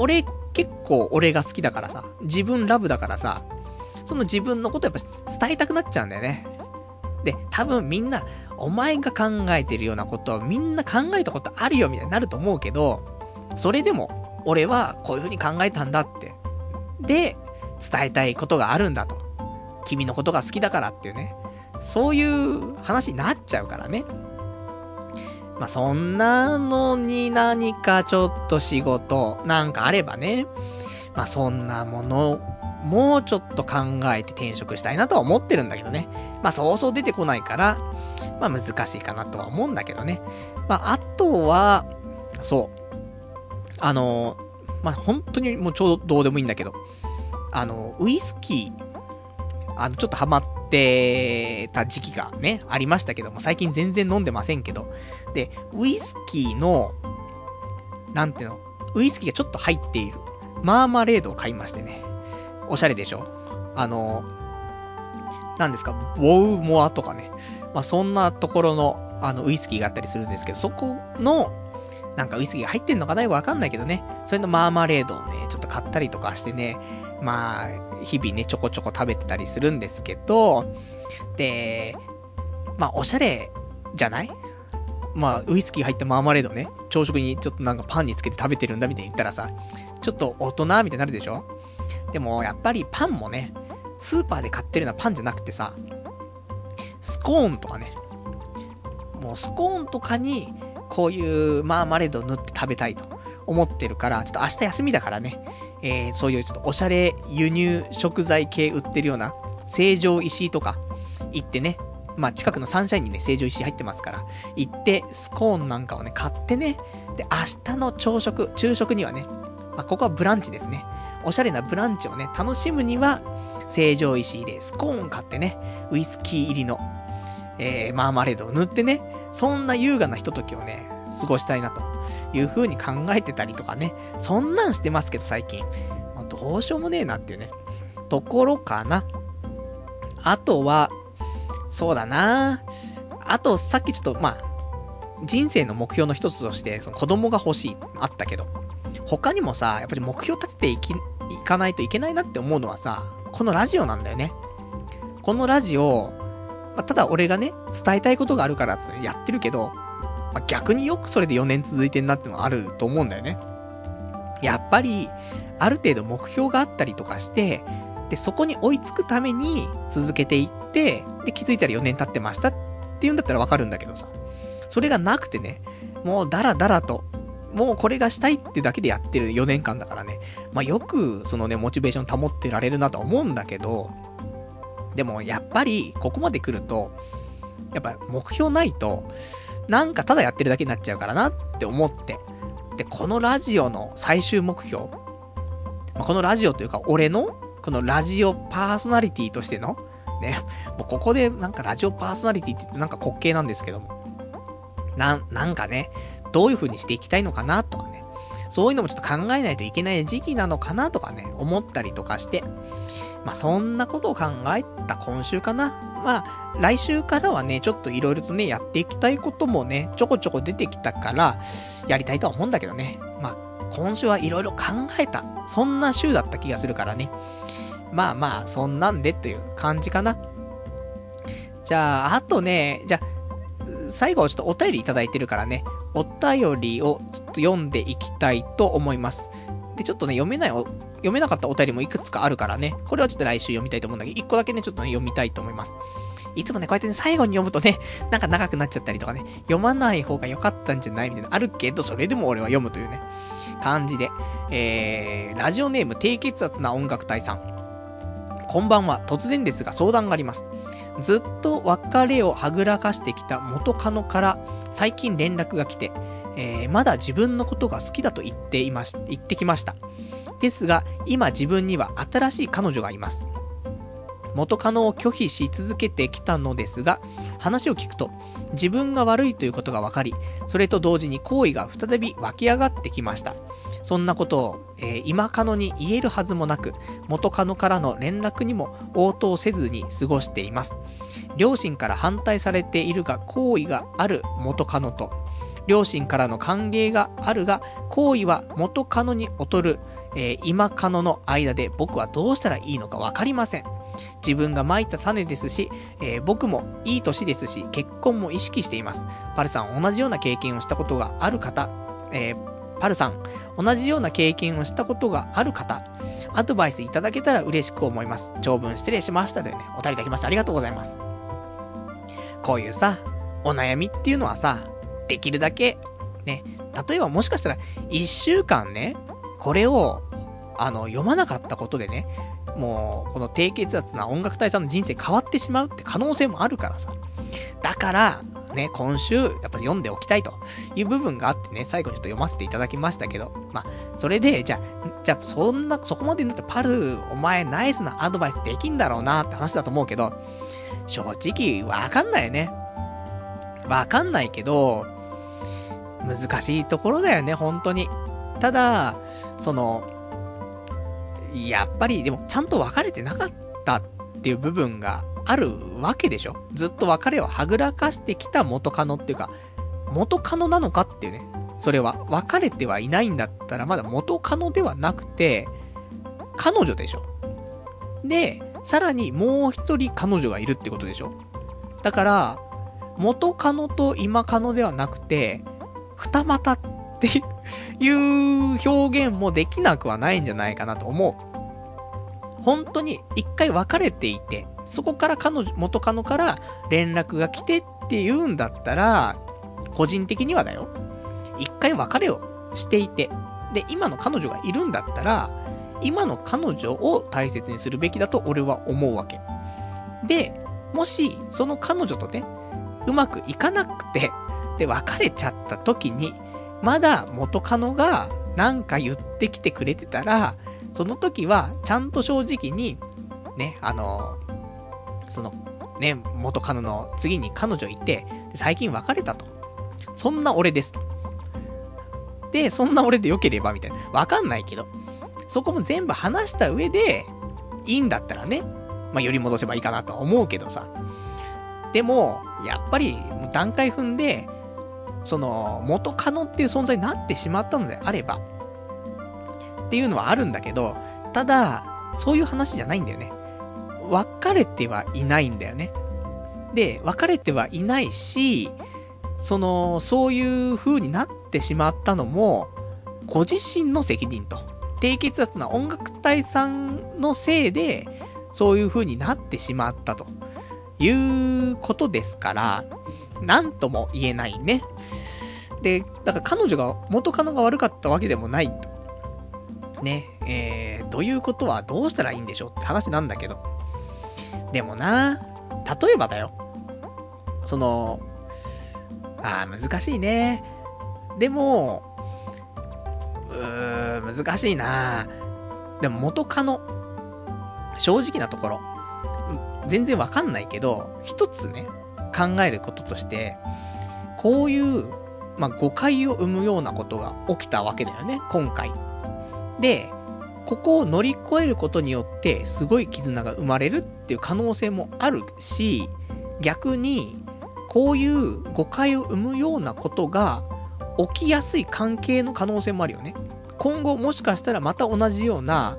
俺結構俺が好きだからさ、自分ラブだからさ、その自分のことやっぱ伝えたくなっちゃうんだよね。で、多分みんな、お前が考えてるようなことをみんな考えたことあるよみたいになると思うけど、それでも、俺はこういう風に考えたんだって。で、伝えたいことがあるんだと。君のことが好きだからっていうね。そういう話になっちゃうからね。まあ、そんなのに何かちょっと仕事なんかあればね。まあ、そんなもの、もうちょっと考えて転職したいなとは思ってるんだけどね。まあ、そうそう出てこないから、まあ、難しいかなとは思うんだけどね。まあ、あとは、そう。あの、まあ、本当にもうちょうどどうでもいいんだけど、あの、ウイスキー、あの、ちょっとハマってた時期がね、ありましたけども、最近全然飲んでませんけど、で、ウイスキーの、なんていうの、ウイスキーがちょっと入っている、マーマレードを買いましてね。おしゃれでしょ？あの、なんですか、ウォウモアとかね。まあ、そんなところの、あの、ウイスキーがあったりするんですけど、そこの、なんかウイスキーが入ってんのかなよくわかんないけどね。それのマーマレードをね、ちょっと買ったりとかしてね、まあ、日々ね、ちょこちょこ食べてたりするんですけど、で、まあ、おしゃれじゃない？まあ、ウイスキー入ったマーマレードね、朝食にちょっとなんかパンにつけて食べてるんだみたいに言ったらさ、ちょっと大人みたいになるでしょ？でも、やっぱりパンもね、スーパーで買ってるのはパンじゃなくてさ、スコーンとかね、もうスコーンとかに、こういうマーマレード塗って食べたいと思ってるから、ちょっと明日休みだからね、えー、そういうちょっとおしゃれ輸入食材系売ってるような、成城石井とか行ってね、まあ近くのサンシャインにね、成城石井入ってますから、行ってスコーンなんかをね、買ってね、で、明日の朝食、昼食にはね、まあここはブランチですね。おしゃれなブランチをね、楽しむには、成城石井でスコーン買ってね、ウイスキー入りの、えー、マーマレードを塗ってね、そんな優雅なひとときをね、過ごしたいなという風に考えてたりとかね。そんなんしてますけど最近。まあどうしようもねえなっていうね。ところかな。あとは、そうだなあと、さっきちょっと、まあ、人生の目標の一つとして、その子供が欲しい、あったけど、他にもさ、やっぱり目標立てていき、いかないといけないなって思うのはさ、このラジオなんだよね。このラジオ、まあ、ただ俺がね、伝えたいことがあるからやってるけど、まあ、逆によくそれで4年続いてんなってのがあると思うんだよね。やっぱり、ある程度目標があったりとかして、で、そこに追いつくために続けていって、で、気づいたら4年経ってましたっていうんだったらわかるんだけどさ。それがなくてね、もうダラダラと、もうこれがしたいってだけでやってる4年間だからね。まあ、よく、そのね、モチベーション保ってられるなと思うんだけど、でもやっぱり、ここまで来ると、やっぱ目標ないと、なんかただやってるだけになっちゃうからなって思って。で、このラジオの最終目標、まあ、このラジオというか、俺の、このラジオパーソナリティとしての、ね、もうここでなんかラジオパーソナリティって言ってなんか滑稽なんですけども、な、なんかね、どういう風にしていきたいのかなとかね、そういうのもちょっと考えないといけない時期なのかなとかね、思ったりとかして、まあそんなことを考えた今週かな。まあ、来週からはね、ちょっといろいろとね、やっていきたいこともね、ちょこちょこ出てきたから、やりたいとは思うんだけどね。まあ、今週はいろいろ考えた。そんな週だった気がするからね。まあまあ、そんなんでという感じかな。じゃあ、あとね、じゃあ、最後ちょっとお便りいただいてるからね、お便りをちょっと読んでいきたいと思います。で、ちょっとね、読めない読めなかったお便りもいくつかあるからね、これはちょっと来週読みたいと思うんだけど、一個だけね、ちょっとね、読みたいと思います。いつもね、こうやってね、最後に読むとね、*laughs* なんか長くなっちゃったりとかね、読まない方が良かったんじゃないみたいな、あるけど、それでも俺は読むというね、感じで。えー、ラジオネーム低血圧な音楽隊さん。こんばんは、突然ですが相談があります。ずっと別れをはぐらかしてきた元カノから最近連絡が来て、えー、まだ自分のことが好きだと言っていまし、言ってきました。ですが、今自分には新しい彼女がいます。元カノを拒否し続けてきたのですが、話を聞くと、自分が悪いということが分かり、それと同時に行為が再び湧き上がってきました。そんなことを、えー、今カノに言えるはずもなく、元カノからの連絡にも応答せずに過ごしています。両親から反対されているが、行為がある元カノと、両親からの歓迎があるが、行為は元カノに劣る、えー、今カノの間で僕はどうしたらいいのかわかりません。自分が蒔いた種ですし、えー、僕もいい年ですし、結婚も意識しています。パルさん、同じような経験をしたことがある方、えー、パルさん、同じような経験をしたことがある方、アドバイスいただけたら嬉しく思います。長文失礼しましたというね、お便りいただきました。ありがとうございます。こういうさ、お悩みっていうのはさ、できるだけ、ね、例えばもしかしたら、一週間ね、これを、あの、読まなかったことでね、もう、この低血圧な音楽隊さんの人生変わってしまうって可能性もあるからさ。だから、ね、今週、やっぱり読んでおきたいという部分があってね、最後にちょっと読ませていただきましたけど、まあ、それで、じゃあ、じゃあ、そんな、そこまでになってパル、お前ナイスなアドバイスできんだろうなって話だと思うけど、正直、わかんないよね。わかんないけど、難しいところだよね、本当に。ただ、その、やっぱり、でも、ちゃんと別れてなかったっていう部分があるわけでしょずっと別れをはぐらかしてきた元カノっていうか、元カノなのかっていうね。それは、別れてはいないんだったら、まだ元カノではなくて、彼女でしょで、さらにもう一人彼女がいるってことでしょだから、元カノと今カノではなくて、二股っていう表現もできなくはないんじゃないかなと思う。本当に一回別れていて、そこから彼女、元カノから連絡が来てって言うんだったら、個人的にはだよ。一回別れをしていて、で、今の彼女がいるんだったら、今の彼女を大切にするべきだと俺は思うわけ。で、もし、その彼女とね、うまくいかなくて、で、別れちゃった時に、まだ元カノがなんか言ってきてくれてたら、その時はちゃんと正直に、ね、あの、その、ね、元カノの次に彼女いて、最近別れたと。そんな俺ですと。で、そんな俺で良ければみたいな。わかんないけど。そこも全部話した上で、いいんだったらね、まあ、寄り戻せばいいかなとは思うけどさ。でも、やっぱり、段階踏んで、その、元カノっていう存在になってしまったのであれば、っていうのはあるんだけど、ただ、そういう話じゃないんだよね。別れてはいないんだよね。で、別れてはいないし、その、そういう風になってしまったのも、ご自身の責任と。低血圧な音楽隊さんのせいで、そういう風になってしまったということですから、なんとも言えないね。で、だから彼女が、元カノが悪かったわけでもないと。ね、えー、ということはどうしたらいいんでしょうって話なんだけど。でもな、例えばだよ。その、ああ、難しいね。でも、うー、難しいなでも元カノ、正直なところ、全然わかんないけど、一つね、考えることとして、こういう、まあ、誤解を生むようなことが起きたわけだよね、今回。で、ここを乗り越えることによって、すごい絆が生まれるっていう可能性もあるし、逆に、こういう誤解を生むようなことが起きやすい関係の可能性もあるよね。今後もしかしたらまた同じような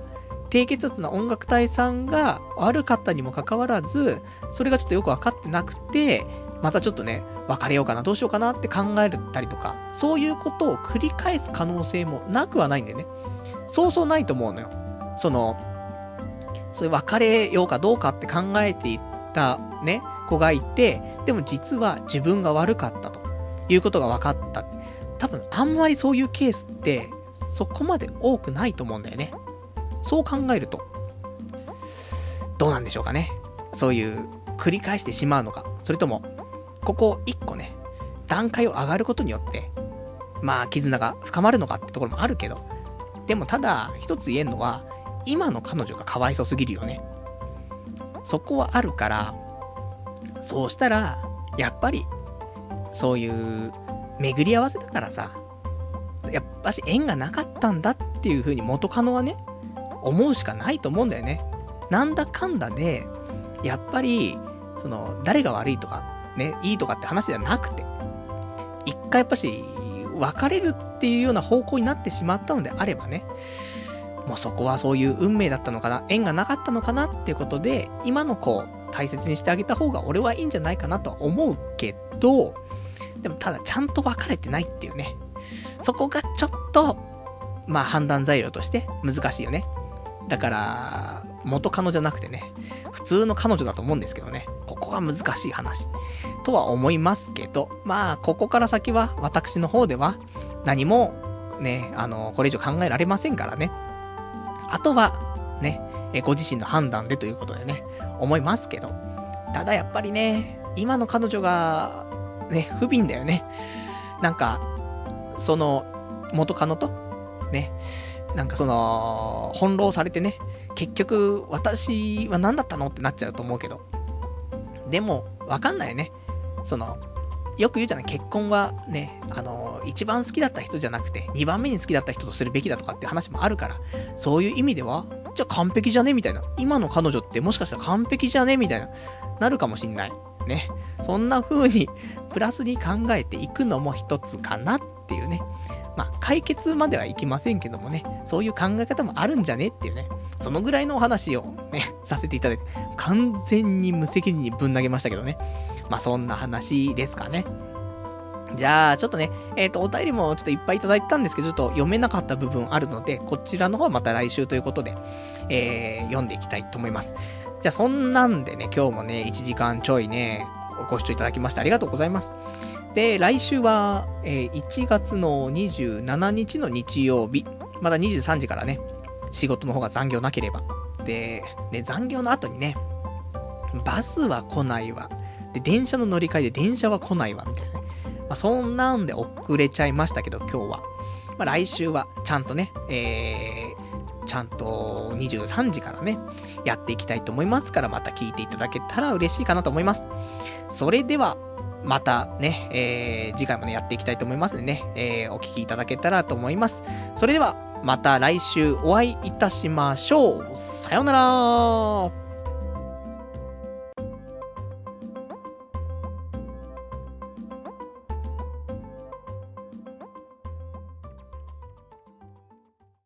低血圧な音楽隊さんが悪かったにもかかわらず、それがちょっとよくわかってなくて、またちょっとね、別れようかな、どうしようかなって考えたりとか、そういうことを繰り返す可能性もなくはないんだよね。そうそうないと思うのよ。その、そういう別れようかどうかって考えていったね、子がいて、でも実は自分が悪かったということが分かった。多分あんまりそういうケースってそこまで多くないと思うんだよね。そう考えると、どうなんでしょうかね。そういう繰り返してしまうのか。それとも、ここ一個ね、段階を上がることによって、まあ絆が深まるのかってところもあるけど、でもただ一つ言えるのは、今の彼女がかわいそすぎるよね。そこはあるから、そうしたら、やっぱり、そういう、巡り合わせだからさ、やっぱし縁がなかったんだっていう風に元カノはね、思うしかないと思うんだよね。なんだかんだで、やっぱり、その、誰が悪いとか、ね、いいとかって話ではなくて、一回やっぱし、別れるっていうような方向になってしまったのであればね、もうそこはそういう運命だったのかな、縁がなかったのかなっていうことで、今の子を大切にしてあげた方が俺はいいんじゃないかなとは思うけど、でもただちゃんと別れてないっていうね。そこがちょっと、まあ判断材料として難しいよね。だから、元カノじゃなくてね、普通の彼女だと思うんですけどね、ここが難しい話。とは思いますけど、まあ、ここから先は私の方では何もね、あの、これ以上考えられませんからね。あとは、ね、ご自身の判断でということでね、思いますけど。ただやっぱりね、今の彼女が、ね、不憫だよね。なんか、その、元カノと、ね、なんかその、翻弄されてね、結局、私は何だったのってなっちゃうと思うけど。でも、わかんないね。その、よく言うじゃない、結婚はね、あの、一番好きだった人じゃなくて、二番目に好きだった人とするべきだとかって話もあるから、そういう意味では、じゃあ完璧じゃねみたいな。今の彼女ってもしかしたら完璧じゃねみたいな、なるかもしんない。ね。そんな風に、プラスに考えていくのも一つかなっていうね。まあ、解決まではいきませんけどもね、そういう考え方もあるんじゃねっていうね、そのぐらいのお話をね、させていただいて、完全に無責任にぶん投げましたけどね。まあ、そんな話ですかね。じゃあ、ちょっとね、えっ、と、お便りもちょっといっぱいいただいたんですけど、ちょっと読めなかった部分あるので、こちらの方はまた来週ということで、えー、読んでいきたいと思います。じゃあ、そんなんでね、今日もね、1時間ちょいね、ご視聴いただきましてありがとうございます。で、来週は、えー1月の27日の日曜日、まだ23時からね、仕事の方が残業なければ。で、ね、残業の後にね、バスは来ないわ。で、電車の乗り換えで電車は来ないわ、みたいなね。まあ、そんなんで遅れちゃいましたけど、今日は。まあ、来週は、ちゃんとね、えー、ちゃんと23時からね、やっていきたいと思いますから、また聞いていただけたら嬉しいかなと思います。それでは、またね、えー、次回もね、やっていきたいと思いますのでね、えー、お聞きいただけたらと思います。それでは、また来週お会いいたしましょう。さようなら